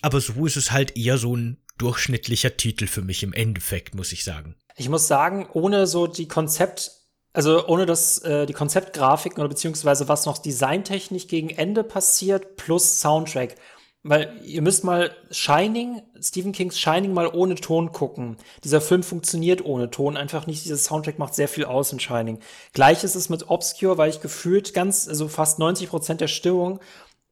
Aber so ist es halt eher so ein durchschnittlicher Titel für mich im Endeffekt, muss ich sagen. Ich muss sagen, ohne so die Konzept, also ohne das, äh, die Konzeptgrafiken oder beziehungsweise was noch designtechnisch gegen Ende passiert, plus Soundtrack. Weil ihr müsst mal Shining, Stephen Kings Shining mal ohne Ton gucken. Dieser Film funktioniert ohne Ton einfach nicht. Dieser Soundtrack macht sehr viel aus in Shining. Gleich ist es mit Obscure, weil ich gefühlt ganz, also fast 90 Prozent der Stimmung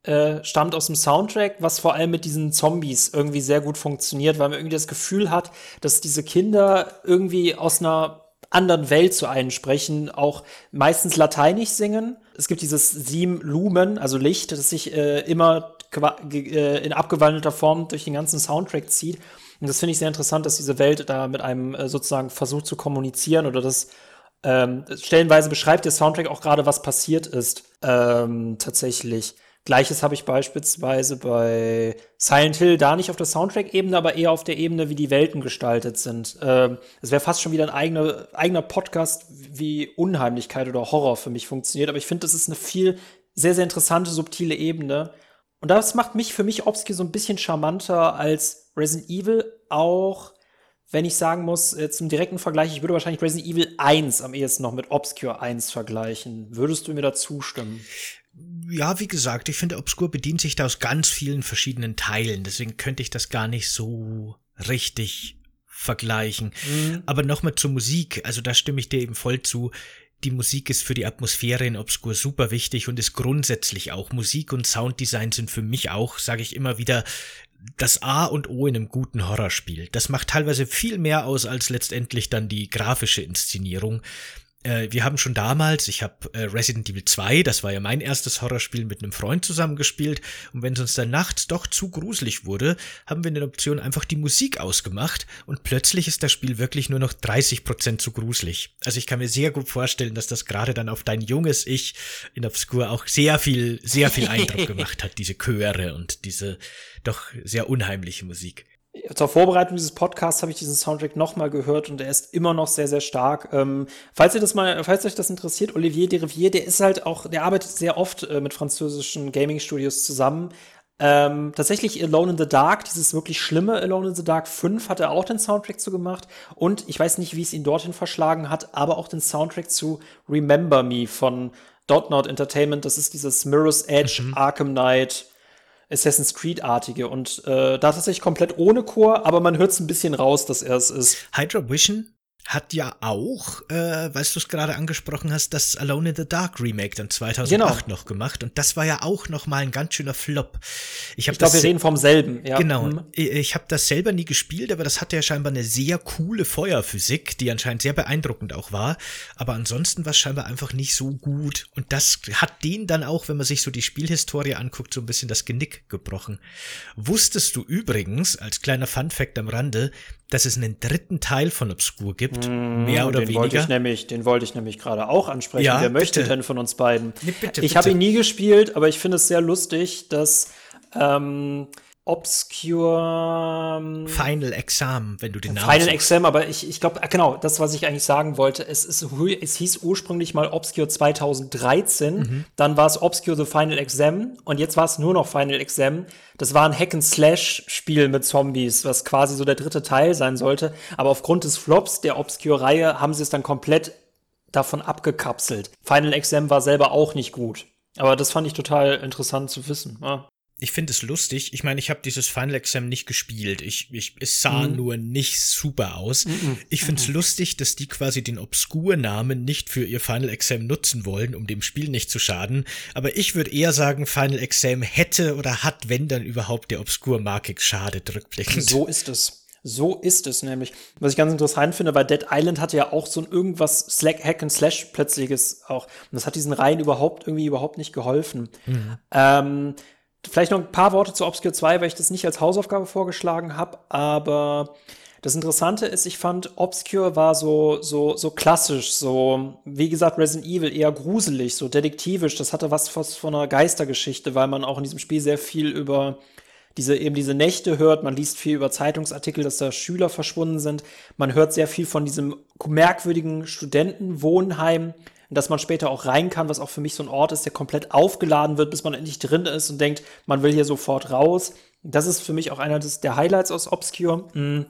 äh, stammt aus dem Soundtrack, was vor allem mit diesen Zombies irgendwie sehr gut funktioniert, weil man irgendwie das Gefühl hat, dass diese Kinder irgendwie aus einer anderen Welt zu einem sprechen, auch meistens lateinisch singen. Es gibt dieses Sim Lumen, also Licht, das sich äh, immer äh, in abgewandelter Form durch den ganzen Soundtrack zieht. Und das finde ich sehr interessant, dass diese Welt da mit einem äh, sozusagen versucht zu kommunizieren oder das ähm, stellenweise beschreibt der Soundtrack auch gerade, was passiert ist, ähm, tatsächlich. Gleiches habe ich beispielsweise bei Silent Hill, da nicht auf der Soundtrack-Ebene, aber eher auf der Ebene, wie die Welten gestaltet sind. Ähm, es wäre fast schon wieder ein eigener, eigener Podcast, wie Unheimlichkeit oder Horror für mich funktioniert. Aber ich finde, das ist eine viel, sehr, sehr interessante, subtile Ebene. Und das macht mich für mich Obsky so ein bisschen charmanter als Resident Evil, auch wenn ich sagen muss, jetzt im direkten Vergleich, ich würde wahrscheinlich Resident Evil 1 am ehesten noch mit Obscure 1 vergleichen. Würdest du mir da zustimmen? Ja, wie gesagt, ich finde, Obscur bedient sich da aus ganz vielen verschiedenen Teilen. Deswegen könnte ich das gar nicht so richtig vergleichen. Mhm. Aber nochmal zur Musik. Also da stimme ich dir eben voll zu. Die Musik ist für die Atmosphäre in Obscur super wichtig und ist grundsätzlich auch. Musik und Sounddesign sind für mich auch, sage ich immer wieder, das A und O in einem guten Horrorspiel. Das macht teilweise viel mehr aus als letztendlich dann die grafische Inszenierung äh, wir haben schon damals, ich habe äh, Resident Evil 2, das war ja mein erstes Horrorspiel, mit einem Freund zusammengespielt. Und wenn es uns dann nachts doch zu gruselig wurde, haben wir in der Option einfach die Musik ausgemacht und plötzlich ist das Spiel wirklich nur noch 30 Prozent zu gruselig. Also ich kann mir sehr gut vorstellen, dass das gerade dann auf dein junges Ich in Obscure auch sehr viel, sehr viel Eindruck (laughs) gemacht hat, diese Chöre und diese doch sehr unheimliche Musik zur Vorbereitung dieses Podcasts habe ich diesen Soundtrack nochmal gehört und er ist immer noch sehr, sehr stark. Ähm, falls ihr das mal, falls euch das interessiert, Olivier Derivier, der ist halt auch, der arbeitet sehr oft äh, mit französischen Gaming-Studios zusammen. Ähm, tatsächlich Alone in the Dark, dieses wirklich schlimme Alone in the Dark 5 hat er auch den Soundtrack zu gemacht. Und ich weiß nicht, wie es ihn dorthin verschlagen hat, aber auch den Soundtrack zu Remember Me von Dotnod Entertainment. Das ist dieses Mirror's Edge, mhm. Arkham Knight, Assassin's Creed-artige und äh, da tatsächlich komplett ohne Chor, aber man hört es ein bisschen raus, dass er es ist. Hydra Vision hat ja auch, äh, weißt du es gerade angesprochen hast, das Alone in the Dark Remake dann 2008 genau. noch gemacht und das war ja auch noch mal ein ganz schöner Flop. Ich, ich glaube, wir reden vom selben. Ja. Genau. Hm. Ich, ich habe das selber nie gespielt, aber das hatte ja scheinbar eine sehr coole Feuerphysik, die anscheinend sehr beeindruckend auch war. Aber ansonsten war es scheinbar einfach nicht so gut und das hat den dann auch, wenn man sich so die Spielhistorie anguckt, so ein bisschen das Genick gebrochen. Wusstest du übrigens als kleiner Fun Fact am Rande, dass es einen dritten Teil von Obscur gibt, mmh, mehr oder den weniger. Wollte ich nämlich, den wollte ich nämlich gerade auch ansprechen. Ja, Wer möchte bitte. denn von uns beiden? Nee, bitte, ich habe ihn nie gespielt, aber ich finde es sehr lustig, dass ähm, Obscure ähm, Final Exam, wenn du den Namen Final Exam, aber ich, ich glaube, genau, das, was ich eigentlich sagen wollte, es, ist, es hieß ursprünglich mal Obscure 2013, mhm. dann war es Obscure The Final Exam und jetzt war es nur noch Final Exam. Das war ein Hack-and-Slash-Spiel mit Zombies, was quasi so der dritte Teil sein sollte. Aber aufgrund des Flops der Obscure-Reihe haben sie es dann komplett davon abgekapselt. Final Exam war selber auch nicht gut. Aber das fand ich total interessant zu wissen. Ja ich finde es lustig. Ich meine, ich habe dieses Final Exam nicht gespielt. Ich, ich, es sah mhm. nur nicht super aus. Mhm. Ich finde es mhm. lustig, dass die quasi den Obskur-Namen nicht für ihr Final Exam nutzen wollen, um dem Spiel nicht zu schaden. Aber ich würde eher sagen, Final Exam hätte oder hat, wenn dann überhaupt, der Obskur-Marke geschadet, rückblickend. So ist es. So ist es nämlich. Was ich ganz interessant finde, weil Dead Island hatte ja auch so ein irgendwas Slack, Hack and Slash plötzliches auch. Und das hat diesen Reihen überhaupt irgendwie überhaupt nicht geholfen. Mhm. Ähm, Vielleicht noch ein paar Worte zu Obscure 2, weil ich das nicht als Hausaufgabe vorgeschlagen habe, aber das Interessante ist, ich fand, Obscure war so, so, so klassisch, so, wie gesagt, Resident Evil eher gruselig, so detektivisch. Das hatte was, von einer Geistergeschichte, weil man auch in diesem Spiel sehr viel über diese, eben diese Nächte hört. Man liest viel über Zeitungsartikel, dass da Schüler verschwunden sind. Man hört sehr viel von diesem merkwürdigen Studentenwohnheim dass man später auch rein kann, was auch für mich so ein Ort ist, der komplett aufgeladen wird, bis man endlich drin ist und denkt, man will hier sofort raus. Das ist für mich auch einer des, der Highlights aus Obscure. Mhm.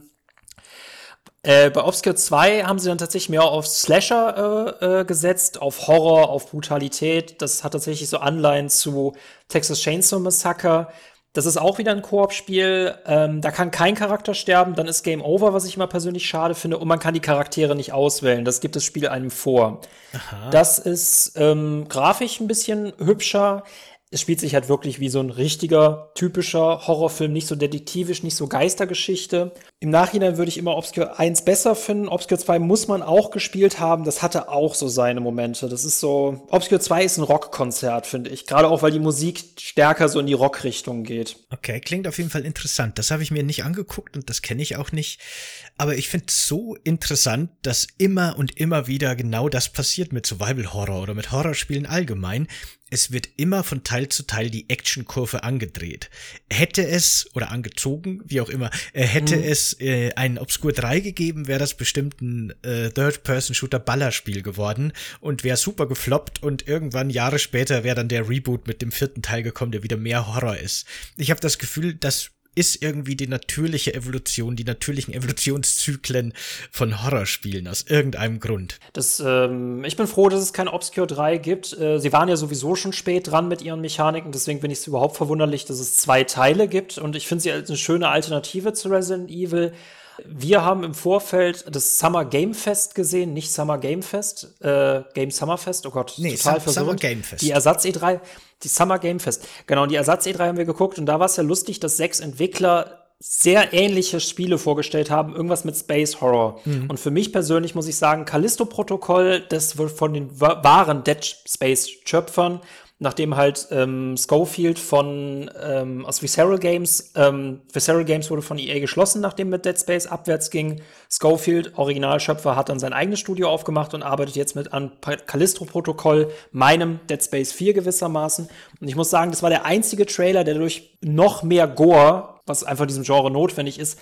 Äh, bei Obscure 2 haben sie dann tatsächlich mehr auf Slasher äh, äh, gesetzt, auf Horror, auf Brutalität. Das hat tatsächlich so Anleihen zu Texas Chainsaw Massacre. Das ist auch wieder ein Koop-Spiel. Ähm, da kann kein Charakter sterben, dann ist Game Over, was ich immer persönlich schade finde. Und man kann die Charaktere nicht auswählen. Das gibt das Spiel einem vor. Aha. Das ist ähm, grafisch ein bisschen hübscher es spielt sich halt wirklich wie so ein richtiger, typischer Horrorfilm, nicht so detektivisch, nicht so Geistergeschichte. Im Nachhinein würde ich immer Obscure 1 besser finden. Obscure 2 muss man auch gespielt haben. Das hatte auch so seine Momente. Das ist so, Obscure 2 ist ein Rockkonzert, finde ich. Gerade auch, weil die Musik stärker so in die Rockrichtung geht. Okay, klingt auf jeden Fall interessant. Das habe ich mir nicht angeguckt und das kenne ich auch nicht. Aber ich finde es so interessant, dass immer und immer wieder genau das passiert mit Survival Horror oder mit Horrorspielen allgemein es wird immer von Teil zu Teil die Actionkurve angedreht. Hätte es, oder angezogen, wie auch immer, äh, hätte mhm. es äh, ein Obscure 3 gegeben, wäre das bestimmt ein äh, Third-Person-Shooter-Ballerspiel geworden und wäre super gefloppt und irgendwann Jahre später wäre dann der Reboot mit dem vierten Teil gekommen, der wieder mehr Horror ist. Ich habe das Gefühl, dass ist irgendwie die natürliche Evolution, die natürlichen Evolutionszyklen von Horrorspielen aus irgendeinem Grund. Das, ähm, ich bin froh, dass es kein Obscure 3 gibt. Äh, sie waren ja sowieso schon spät dran mit ihren Mechaniken, deswegen bin ich es überhaupt verwunderlich, dass es zwei Teile gibt. Und ich finde sie als eine schöne Alternative zu Resident Evil. Wir haben im Vorfeld das Summer Game Fest gesehen, nicht Summer Game Fest, äh, Game Summer Fest, oh Gott, nee, total Summer, Summer Game Fest. Die Ersatz E3, die Summer Game Fest. Genau, und die Ersatz E3 haben wir geguckt und da war es ja lustig, dass sechs Entwickler sehr ähnliche Spiele vorgestellt haben, irgendwas mit Space Horror. Mhm. Und für mich persönlich muss ich sagen, Callisto-Protokoll, das wird von den wahren Dead Space-Schöpfern nachdem halt ähm, Schofield von ähm, aus Visceral Games, ähm, Visceral Games wurde von EA geschlossen, nachdem mit Dead Space abwärts ging. Schofield, Originalschöpfer, hat dann sein eigenes Studio aufgemacht und arbeitet jetzt mit an Callisto-Protokoll, meinem Dead Space 4 gewissermaßen. Und ich muss sagen, das war der einzige Trailer, der durch noch mehr Gore, was einfach diesem Genre notwendig ist,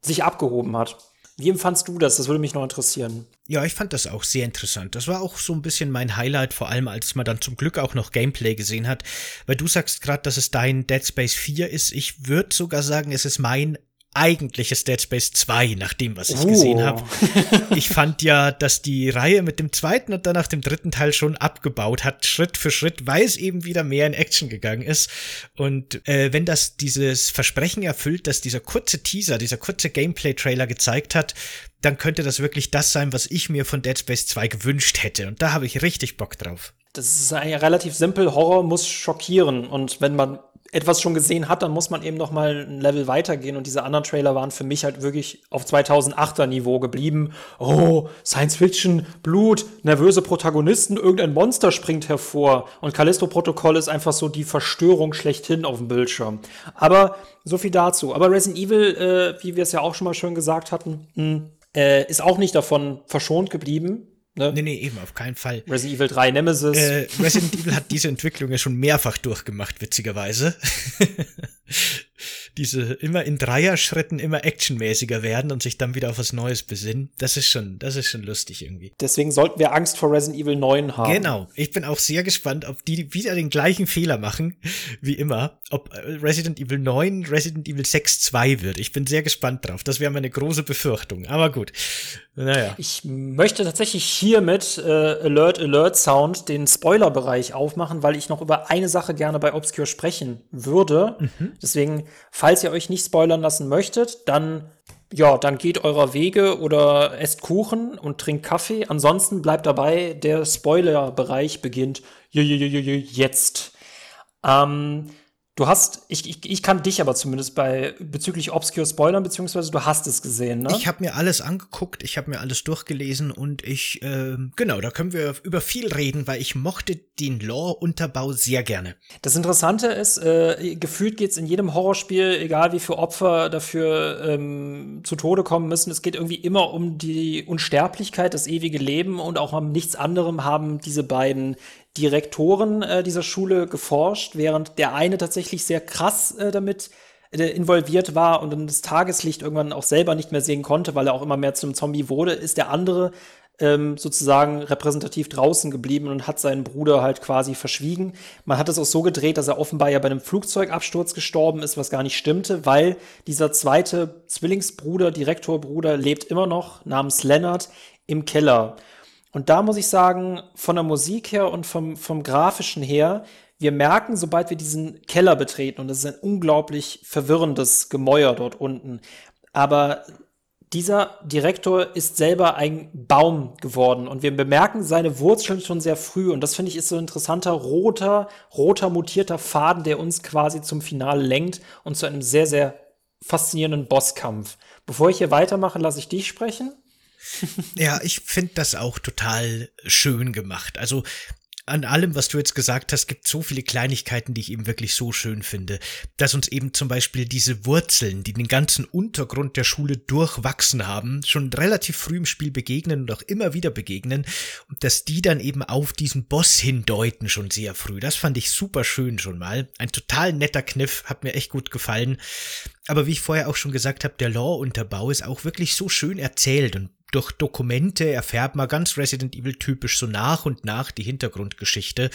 sich abgehoben hat. Wie empfandst du das? Das würde mich noch interessieren. Ja, ich fand das auch sehr interessant. Das war auch so ein bisschen mein Highlight, vor allem als man dann zum Glück auch noch Gameplay gesehen hat. Weil du sagst gerade, dass es dein Dead Space 4 ist. Ich würde sogar sagen, es ist mein eigentliche Dead Space 2, nach dem, was ich oh. gesehen habe. (laughs) Ich fand ja, dass die Reihe mit dem zweiten und danach dem dritten Teil schon abgebaut hat, Schritt für Schritt, weil es eben wieder mehr in Action gegangen ist. Und äh, wenn das dieses Versprechen erfüllt, dass dieser kurze Teaser, dieser kurze Gameplay-Trailer gezeigt hat, dann könnte das wirklich das sein, was ich mir von Dead Space 2 gewünscht hätte. Und da habe ich richtig Bock drauf. Das ist eigentlich relativ simpel. Horror muss schockieren. Und wenn man etwas schon gesehen hat, dann muss man eben noch mal ein Level weitergehen und diese anderen Trailer waren für mich halt wirklich auf 2008er Niveau geblieben. Oh, Science Fiction, Blut, nervöse Protagonisten, irgendein Monster springt hervor und Callisto Protokoll ist einfach so die Verstörung schlechthin auf dem Bildschirm. Aber so viel dazu. Aber Resident Evil, äh, wie wir es ja auch schon mal schön gesagt hatten, mh, hm, äh, ist auch nicht davon verschont geblieben. Ne? Nee, nee, eben, auf keinen Fall. Resident Evil 3 Nemesis. Äh, Resident Evil hat diese Entwicklung ja schon mehrfach durchgemacht, witzigerweise. (laughs) diese immer in Dreier-Schritten immer actionmäßiger werden und sich dann wieder auf was Neues besinnen. Das ist schon, das ist schon lustig irgendwie. Deswegen sollten wir Angst vor Resident Evil 9 haben. Genau. Ich bin auch sehr gespannt, ob die wieder den gleichen Fehler machen, wie immer. Ob äh, Resident Evil 9 Resident Evil 6 2 wird. Ich bin sehr gespannt drauf. Das wäre meine große Befürchtung. Aber gut. Naja. Ich möchte tatsächlich hiermit äh, Alert Alert Sound den Spoiler-Bereich aufmachen, weil ich noch über eine Sache gerne bei Obscure sprechen würde. Mhm. Deswegen, falls ihr euch nicht spoilern lassen möchtet, dann ja, dann geht eurer Wege oder esst Kuchen und trinkt Kaffee. Ansonsten bleibt dabei, der Spoiler-Bereich beginnt jetzt. Ähm, Du hast, ich, ich, ich kann dich aber zumindest bei bezüglich Obscure Spoilern, beziehungsweise du hast es gesehen, ne? Ich habe mir alles angeguckt, ich habe mir alles durchgelesen und ich, äh, genau, da können wir über viel reden, weil ich mochte den Lore-Unterbau sehr gerne. Das Interessante ist, äh, gefühlt geht's in jedem Horrorspiel, egal wie viele Opfer dafür ähm, zu Tode kommen müssen, es geht irgendwie immer um die Unsterblichkeit, das ewige Leben und auch um nichts anderem haben diese beiden Direktoren äh, dieser Schule geforscht, während der eine tatsächlich sehr krass äh, damit äh, involviert war und dann das Tageslicht irgendwann auch selber nicht mehr sehen konnte, weil er auch immer mehr zum Zombie wurde, ist der andere ähm, sozusagen repräsentativ draußen geblieben und hat seinen Bruder halt quasi verschwiegen. Man hat es auch so gedreht, dass er offenbar ja bei einem Flugzeugabsturz gestorben ist, was gar nicht stimmte, weil dieser zweite Zwillingsbruder, Direktorbruder, lebt immer noch namens Leonard im Keller. Und da muss ich sagen, von der Musik her und vom, vom Grafischen her, wir merken, sobald wir diesen Keller betreten, und das ist ein unglaublich verwirrendes Gemäuer dort unten, aber dieser Direktor ist selber ein Baum geworden und wir bemerken seine Wurzeln schon sehr früh und das finde ich ist so ein interessanter roter, roter mutierter Faden, der uns quasi zum Finale lenkt und zu einem sehr, sehr faszinierenden Bosskampf. Bevor ich hier weitermache, lasse ich dich sprechen. (laughs) ja, ich finde das auch total schön gemacht. Also an allem, was du jetzt gesagt hast, gibt so viele Kleinigkeiten, die ich eben wirklich so schön finde. Dass uns eben zum Beispiel diese Wurzeln, die den ganzen Untergrund der Schule durchwachsen haben, schon relativ früh im Spiel begegnen und auch immer wieder begegnen. Und dass die dann eben auf diesen Boss hindeuten schon sehr früh. Das fand ich super schön schon mal. Ein total netter Kniff, hat mir echt gut gefallen. Aber wie ich vorher auch schon gesagt habe, der Lore-Unterbau ist auch wirklich so schön erzählt und durch Dokumente erfährt man ganz Resident Evil typisch so nach und nach die Hintergrundgeschichte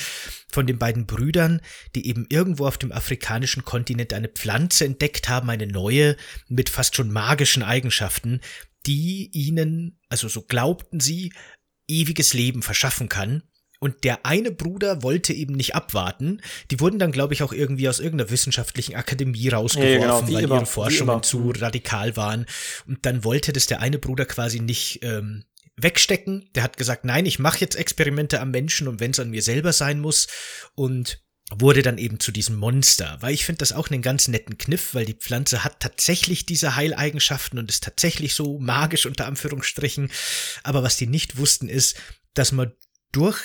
von den beiden Brüdern, die eben irgendwo auf dem afrikanischen Kontinent eine Pflanze entdeckt haben, eine neue mit fast schon magischen Eigenschaften, die ihnen, also so glaubten sie, ewiges Leben verschaffen kann. Und der eine Bruder wollte eben nicht abwarten. Die wurden dann, glaube ich, auch irgendwie aus irgendeiner wissenschaftlichen Akademie rausgeworfen, ja, genau, weil immer, ihre Forschungen zu radikal waren. Und dann wollte das der eine Bruder quasi nicht ähm, wegstecken. Der hat gesagt, nein, ich mache jetzt Experimente am Menschen und wenn es an mir selber sein muss. Und wurde dann eben zu diesem Monster, weil ich finde das auch einen ganz netten Kniff, weil die Pflanze hat tatsächlich diese Heileigenschaften und ist tatsächlich so magisch unter Anführungsstrichen. Aber was die nicht wussten ist, dass man durch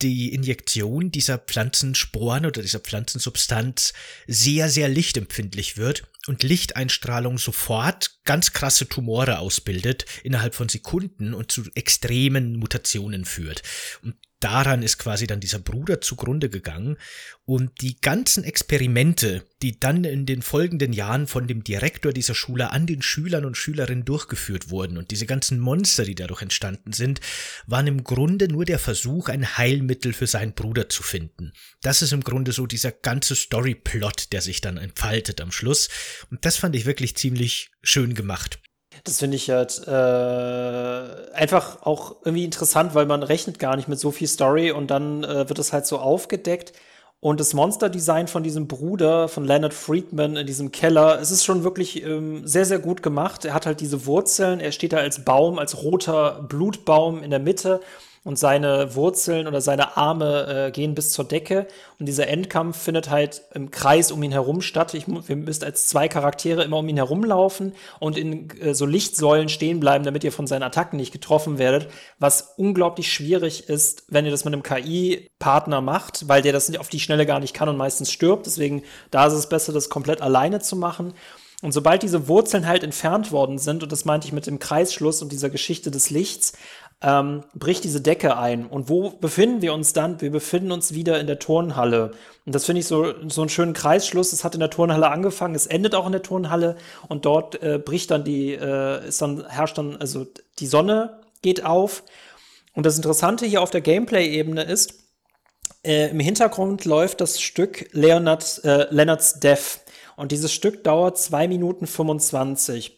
die Injektion dieser Pflanzensporen oder dieser Pflanzensubstanz sehr, sehr lichtempfindlich wird und Lichteinstrahlung sofort ganz krasse Tumore ausbildet innerhalb von Sekunden und zu extremen Mutationen führt. Und daran ist quasi dann dieser Bruder zugrunde gegangen und die ganzen Experimente, die dann in den folgenden Jahren von dem Direktor dieser Schule an den Schülern und Schülerinnen durchgeführt wurden und diese ganzen Monster, die dadurch entstanden sind, waren im Grunde nur der Versuch, ein Heilmittel für seinen Bruder zu finden. Das ist im Grunde so dieser ganze Storyplot, der sich dann entfaltet am Schluss. Und das fand ich wirklich ziemlich schön gemacht. Das finde ich halt äh, einfach auch irgendwie interessant, weil man rechnet gar nicht mit so viel Story und dann äh, wird es halt so aufgedeckt. Und das Monster-Design von diesem Bruder, von Leonard Friedman in diesem Keller, es ist schon wirklich ähm, sehr, sehr gut gemacht. Er hat halt diese Wurzeln, er steht da als Baum, als roter Blutbaum in der Mitte und seine Wurzeln oder seine Arme äh, gehen bis zur Decke. Und dieser Endkampf findet halt im Kreis um ihn herum statt. Ich, wir müsst als zwei Charaktere immer um ihn herumlaufen und in äh, so Lichtsäulen stehen bleiben, damit ihr von seinen Attacken nicht getroffen werdet. Was unglaublich schwierig ist, wenn ihr das mit einem KI-Partner macht, weil der das auf die Schnelle gar nicht kann und meistens stirbt. Deswegen, da ist es besser, das komplett alleine zu machen. Und sobald diese Wurzeln halt entfernt worden sind, und das meinte ich mit dem Kreisschluss und dieser Geschichte des Lichts, ähm, bricht diese Decke ein. Und wo befinden wir uns dann? Wir befinden uns wieder in der Turnhalle. Und das finde ich so, so einen schönen Kreisschluss. Es hat in der Turnhalle angefangen, es endet auch in der Turnhalle und dort äh, bricht dann die, äh, ist dann, herrscht dann, also die Sonne geht auf. Und das Interessante hier auf der Gameplay-Ebene ist, äh, im Hintergrund läuft das Stück Leonard, äh, Leonards Death. Und dieses Stück dauert zwei Minuten 25.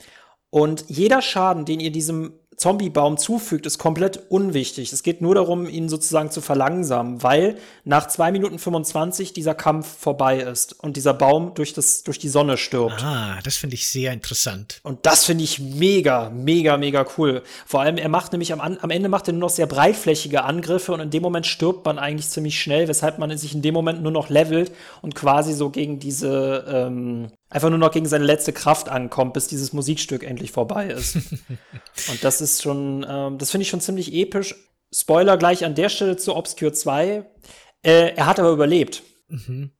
Und jeder Schaden, den ihr diesem Zombiebaum zufügt, ist komplett unwichtig. Es geht nur darum, ihn sozusagen zu verlangsamen, weil nach zwei Minuten 25 dieser Kampf vorbei ist und dieser Baum durch, das, durch die Sonne stirbt. Ah, das finde ich sehr interessant. Und das finde ich mega, mega, mega cool. Vor allem, er macht nämlich am, am Ende macht er nur noch sehr breitflächige Angriffe und in dem Moment stirbt man eigentlich ziemlich schnell, weshalb man sich in dem Moment nur noch levelt und quasi so gegen diese ähm, einfach nur noch gegen seine letzte Kraft ankommt, bis dieses Musikstück endlich vorbei ist. (laughs) und das ist schon, ähm, das finde ich schon ziemlich episch. Spoiler gleich an der Stelle zu Obscure 2. Äh, er hat aber überlebt. Mhm.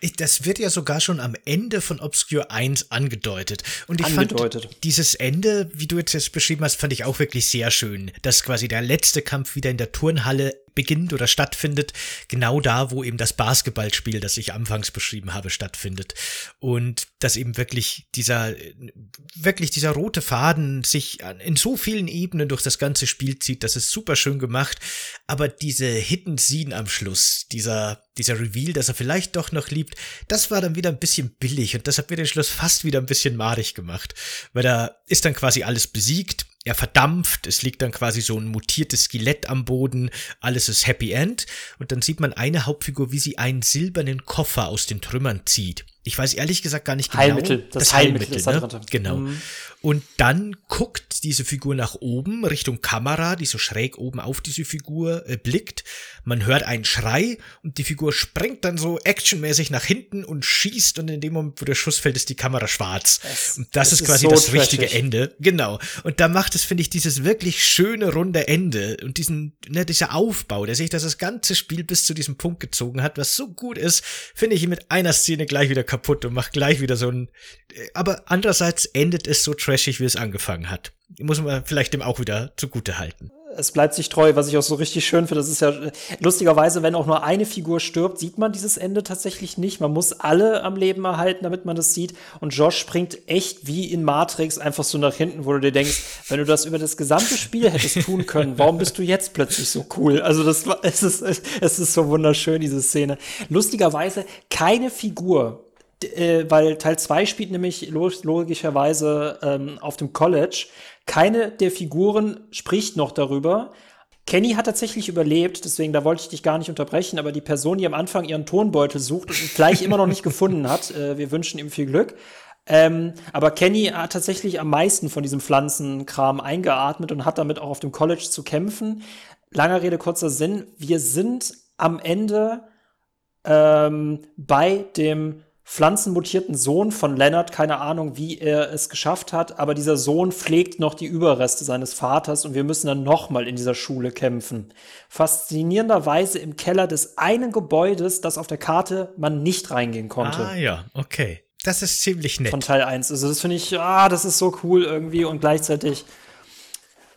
Ich, das wird ja sogar schon am Ende von Obscure 1 angedeutet. Und ich angedeutet. fand dieses Ende, wie du jetzt, jetzt beschrieben hast, fand ich auch wirklich sehr schön. Dass quasi der letzte Kampf wieder in der Turnhalle beginnt oder stattfindet, genau da, wo eben das Basketballspiel, das ich anfangs beschrieben habe, stattfindet. Und dass eben wirklich dieser, wirklich dieser rote Faden sich in so vielen Ebenen durch das ganze Spiel zieht, das ist super schön gemacht. Aber diese Hidden Scene am Schluss, dieser, dieser Reveal, dass er vielleicht doch noch liebt, das war dann wieder ein bisschen billig und das hat mir den Schluss fast wieder ein bisschen madig gemacht. Weil da ist dann quasi alles besiegt er verdampft, es liegt dann quasi so ein mutiertes Skelett am Boden, alles ist Happy End und dann sieht man eine Hauptfigur, wie sie einen silbernen Koffer aus den Trümmern zieht. Ich weiß ehrlich gesagt gar nicht genau. Heilmittel, das, das Heilmittel, Heilmittel ne? Genau. Mhm. Und dann guckt diese Figur nach oben, Richtung Kamera, die so schräg oben auf diese Figur äh, blickt. Man hört einen Schrei und die Figur springt dann so actionmäßig nach hinten und schießt und in dem Moment, wo der Schuss fällt, ist die Kamera schwarz. Es, und das ist quasi ist so das trashig. richtige Ende. Genau. Und da macht es, finde ich, dieses wirklich schöne runde Ende und diesen, ne, dieser Aufbau, der sich das, das ganze Spiel bis zu diesem Punkt gezogen hat, was so gut ist, finde ich mit einer Szene gleich wieder kaputt und macht gleich wieder so ein, äh, aber andererseits endet es so trashig, wie es angefangen hat. Muss man vielleicht dem auch wieder zugute halten. Es bleibt sich treu, was ich auch so richtig schön finde. Das ist ja lustigerweise, wenn auch nur eine Figur stirbt, sieht man dieses Ende tatsächlich nicht. Man muss alle am Leben erhalten, damit man das sieht. Und Josh springt echt wie in Matrix einfach so nach hinten, wo du dir denkst, wenn du das über das gesamte Spiel hättest tun können, warum bist du jetzt plötzlich so cool? Also das es ist, es ist so wunderschön, diese Szene. Lustigerweise, keine Figur äh, weil Teil 2 spielt nämlich logischerweise ähm, auf dem College. Keine der Figuren spricht noch darüber. Kenny hat tatsächlich überlebt, deswegen da wollte ich dich gar nicht unterbrechen, aber die Person, die am Anfang ihren Tonbeutel sucht und gleich immer noch nicht gefunden hat, äh, wir wünschen ihm viel Glück. Ähm, aber Kenny hat tatsächlich am meisten von diesem Pflanzenkram eingeatmet und hat damit auch auf dem College zu kämpfen. Langer Rede, kurzer Sinn. Wir sind am Ende ähm, bei dem pflanzenmutierten Sohn von Leonard, keine Ahnung, wie er es geschafft hat, aber dieser Sohn pflegt noch die Überreste seines Vaters und wir müssen dann nochmal in dieser Schule kämpfen. Faszinierenderweise im Keller des einen Gebäudes, das auf der Karte man nicht reingehen konnte. Ah ja, okay. Das ist ziemlich nett. Von Teil 1. Also das finde ich, ah, das ist so cool irgendwie und gleichzeitig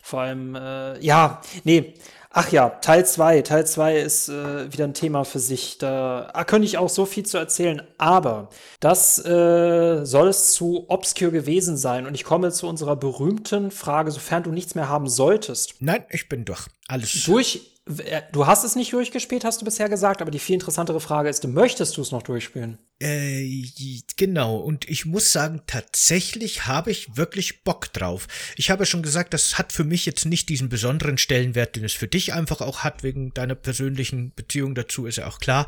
vor allem, äh, ja, nee, Ach ja, Teil 2. Teil 2 ist äh, wieder ein Thema für sich. Da ah, könnte ich auch so viel zu erzählen. Aber das äh, soll es zu obscure gewesen sein. Und ich komme zu unserer berühmten Frage, sofern du nichts mehr haben solltest. Nein, ich bin durch. Alles. Durch. Äh, du hast es nicht durchgespielt, hast du bisher gesagt, aber die viel interessantere Frage ist, möchtest du es noch durchspielen? Äh, genau, und ich muss sagen, tatsächlich habe ich wirklich Bock drauf. Ich habe schon gesagt, das hat für mich jetzt nicht diesen besonderen Stellenwert, den es für dich einfach auch hat, wegen deiner persönlichen Beziehung dazu, ist ja auch klar.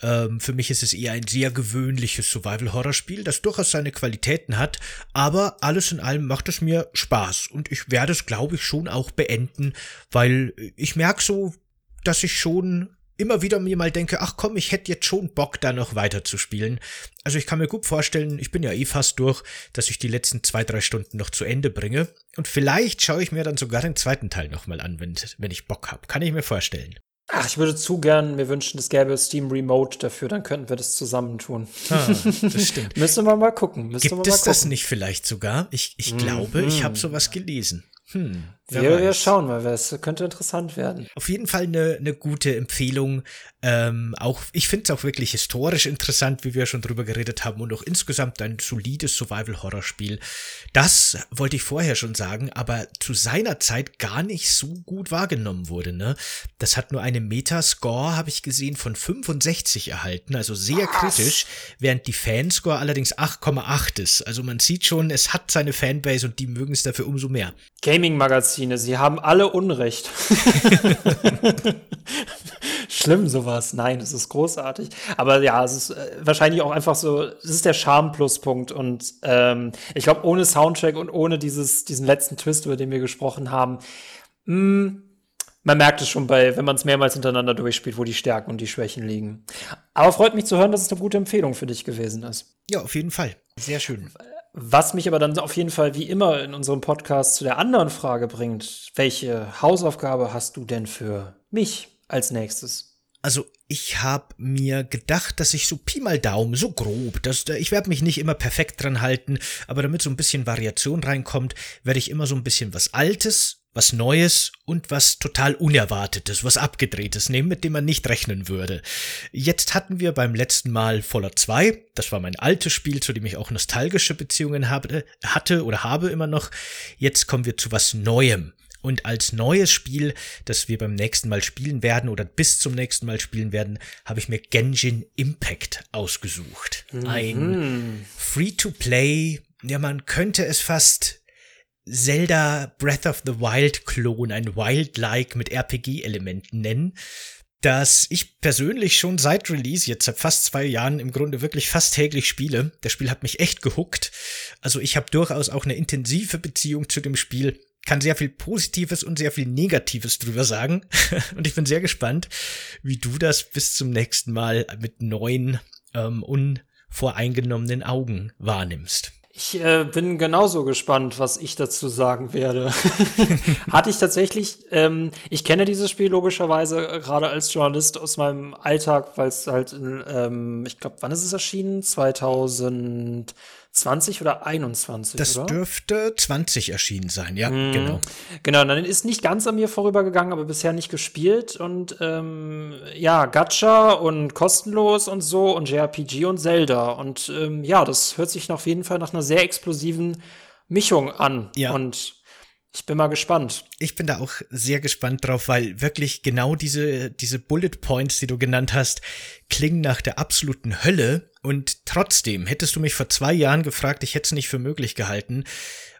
Ähm, für mich ist es eher ein sehr gewöhnliches Survival-Horror-Spiel, das durchaus seine Qualitäten hat, aber alles in allem macht es mir Spaß und ich werde es, glaube ich, schon auch beenden, weil ich merke so, dass ich schon immer wieder mir mal denke, ach komm, ich hätte jetzt schon Bock, da noch weiter zu spielen. Also ich kann mir gut vorstellen, ich bin ja eh fast durch, dass ich die letzten zwei, drei Stunden noch zu Ende bringe. Und vielleicht schaue ich mir dann sogar den zweiten Teil nochmal an, wenn, wenn ich Bock habe. Kann ich mir vorstellen. Ach, ich würde zu gern mir wünschen, es gäbe Steam Remote dafür, dann könnten wir das zusammentun. Ah, das (laughs) stimmt. Müssen wir mal gucken. Müssen Gibt es gucken. das nicht vielleicht sogar? Ich, ich glaube, ich habe sowas gelesen. Hm, Wir, wir schauen mal, es könnte interessant werden. Auf jeden Fall eine, eine gute Empfehlung. Ähm, auch ich finde es auch wirklich historisch interessant, wie wir schon drüber geredet haben, und auch insgesamt ein solides Survival-Horror-Spiel. Das wollte ich vorher schon sagen, aber zu seiner Zeit gar nicht so gut wahrgenommen wurde. Ne? Das hat nur eine Metascore, habe ich gesehen, von 65 erhalten, also sehr Was? kritisch, während die Fanscore allerdings 8,8 ist. Also man sieht schon, es hat seine Fanbase und die mögen es dafür umso mehr. Gaming-Magazine, sie haben alle Unrecht. (laughs) Schlimm sowas. Nein, es ist großartig. Aber ja, es ist äh, wahrscheinlich auch einfach so, es ist der Charme-Pluspunkt. Und ähm, ich glaube, ohne Soundtrack und ohne dieses, diesen letzten Twist, über den wir gesprochen haben, mh, man merkt es schon bei, wenn man es mehrmals hintereinander durchspielt, wo die Stärken und die Schwächen liegen. Aber freut mich zu hören, dass es eine gute Empfehlung für dich gewesen ist. Ja, auf jeden Fall. Sehr schön. Was mich aber dann auf jeden Fall wie immer in unserem Podcast zu der anderen Frage bringt, welche Hausaufgabe hast du denn für mich als nächstes? Also ich habe mir gedacht, dass ich so Pi mal Daumen, so grob, dass da- ich werde mich nicht immer perfekt dran halten, aber damit so ein bisschen Variation reinkommt, werde ich immer so ein bisschen was Altes, was Neues und was total Unerwartetes, was Abgedrehtes nehmen, mit dem man nicht rechnen würde. Jetzt hatten wir beim letzten Mal Fallout 2, das war mein altes Spiel, zu dem ich auch nostalgische Beziehungen habe, hatte oder habe immer noch. Jetzt kommen wir zu was Neuem. Und als neues Spiel, das wir beim nächsten Mal spielen werden oder bis zum nächsten Mal spielen werden, habe ich mir Genshin Impact ausgesucht. Ein Free-to-Play, ja, man könnte es fast Zelda Breath of the Wild Klon, ein Wild-like mit RPG-Elementen nennen, das ich persönlich schon seit Release, jetzt seit fast zwei Jahren, im Grunde wirklich fast täglich spiele. Das Spiel hat mich echt gehuckt. Also ich habe durchaus auch eine intensive Beziehung zu dem Spiel, kann sehr viel Positives und sehr viel Negatives drüber sagen. (laughs) und ich bin sehr gespannt, wie du das bis zum nächsten Mal mit neuen, ähm, unvoreingenommenen Augen wahrnimmst. Ich äh, bin genauso gespannt, was ich dazu sagen werde. (laughs) Hatte ich tatsächlich, ähm, ich kenne dieses Spiel logischerweise äh, gerade als Journalist aus meinem Alltag, weil es halt, in, ähm, ich glaube, wann ist es erschienen? 2020 oder 21, Das oder? dürfte 20 erschienen sein, ja, genau. Genau, dann ist nicht ganz an mir vorübergegangen, aber bisher nicht gespielt. Und ähm, ja, Gacha und kostenlos und so und JRPG und Zelda. Und ähm, ja, das hört sich auf jeden Fall nach einer sehr explosiven Mischung an. Ja. Und ich bin mal gespannt. Ich bin da auch sehr gespannt drauf, weil wirklich genau diese, diese Bullet Points, die du genannt hast, klingen nach der absoluten Hölle. Und trotzdem, hättest du mich vor zwei Jahren gefragt, ich hätte es nicht für möglich gehalten,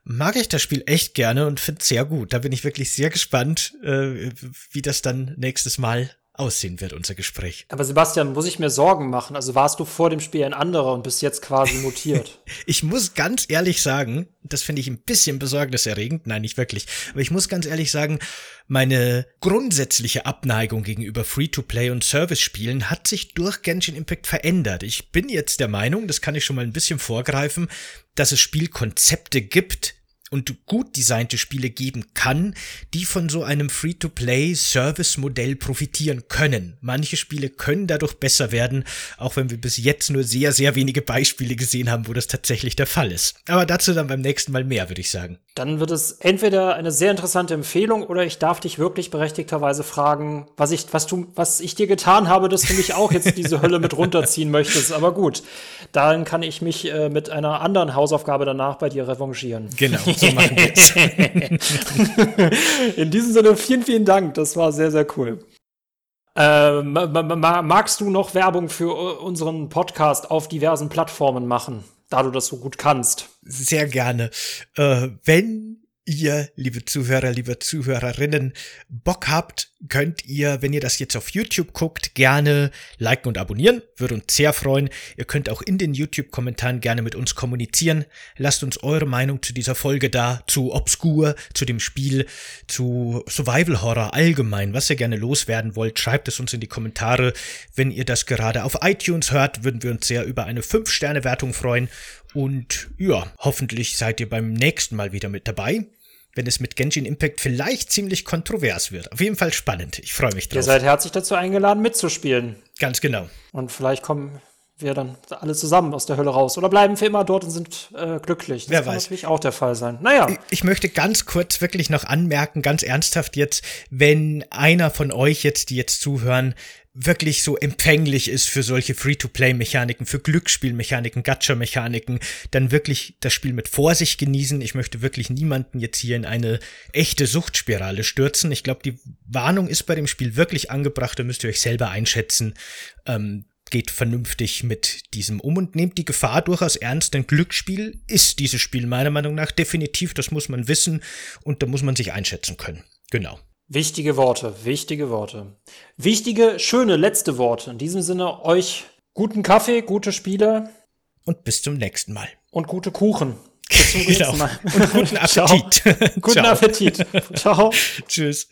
mag ich das Spiel echt gerne und finde es sehr gut. Da bin ich wirklich sehr gespannt, äh, wie das dann nächstes Mal aussehen wird, unser Gespräch. Aber Sebastian, muss ich mir Sorgen machen? Also warst du vor dem Spiel ein anderer und bist jetzt quasi (laughs) mutiert? Ich muss ganz ehrlich sagen, das finde ich ein bisschen besorgniserregend, nein, nicht wirklich, aber ich muss ganz ehrlich sagen, meine grundsätzliche Abneigung gegenüber Free-to-Play und Service-Spielen hat sich durch Genshin Impact verändert. Ich bin jetzt der Meinung, das kann ich schon mal ein bisschen vorgreifen, dass es Spielkonzepte gibt, und gut designte Spiele geben kann, die von so einem Free-to-Play-Service-Modell profitieren können. Manche Spiele können dadurch besser werden, auch wenn wir bis jetzt nur sehr, sehr wenige Beispiele gesehen haben, wo das tatsächlich der Fall ist. Aber dazu dann beim nächsten Mal mehr, würde ich sagen. Dann wird es entweder eine sehr interessante Empfehlung oder ich darf dich wirklich berechtigterweise fragen, was ich, was du, was ich dir getan habe, dass du mich auch jetzt diese Hölle mit runterziehen möchtest. Aber gut, dann kann ich mich äh, mit einer anderen Hausaufgabe danach bei dir revanchieren. Genau, (laughs) so machen wir es. (laughs) In diesem Sinne, vielen, vielen Dank. Das war sehr, sehr cool. Äh, magst du noch Werbung für unseren Podcast auf diversen Plattformen machen, da du das so gut kannst? Sehr gerne. Äh, wenn ihr, liebe Zuhörer, liebe Zuhörerinnen, Bock habt, könnt ihr, wenn ihr das jetzt auf YouTube guckt, gerne liken und abonnieren. Würde uns sehr freuen. Ihr könnt auch in den YouTube-Kommentaren gerne mit uns kommunizieren. Lasst uns eure Meinung zu dieser Folge da, zu Obscure, zu dem Spiel, zu Survival Horror allgemein, was ihr gerne loswerden wollt. Schreibt es uns in die Kommentare. Wenn ihr das gerade auf iTunes hört, würden wir uns sehr über eine 5-Sterne-Wertung freuen. Und ja, hoffentlich seid ihr beim nächsten Mal wieder mit dabei wenn es mit Genshin Impact vielleicht ziemlich kontrovers wird. Auf jeden Fall spannend. Ich freue mich drauf. Ihr seid herzlich dazu eingeladen, mitzuspielen. Ganz genau. Und vielleicht kommen wir dann alle zusammen aus der Hölle raus oder bleiben für immer dort und sind äh, glücklich. Das Wer kann weiß. natürlich auch der Fall sein. Naja. Ich, ich möchte ganz kurz wirklich noch anmerken, ganz ernsthaft jetzt, wenn einer von euch jetzt, die jetzt zuhören, wirklich so empfänglich ist für solche Free-to-Play-Mechaniken, für Glücksspielmechaniken, Gacha-Mechaniken, dann wirklich das Spiel mit Vorsicht genießen. Ich möchte wirklich niemanden jetzt hier in eine echte Suchtspirale stürzen. Ich glaube, die Warnung ist bei dem Spiel wirklich angebracht, da müsst ihr euch selber einschätzen. Ähm, geht vernünftig mit diesem um und nehmt die Gefahr durchaus ernst, denn Glücksspiel ist dieses Spiel meiner Meinung nach definitiv, das muss man wissen und da muss man sich einschätzen können. Genau. Wichtige Worte, wichtige Worte. Wichtige, schöne letzte Worte. In diesem Sinne euch guten Kaffee, gute Spiele. Und bis zum nächsten Mal. Und gute Kuchen. Bis zum (laughs) genau. nächsten Mal. Und guten (laughs) Appetit. guten Appetit. (laughs) Ciao. Tschüss.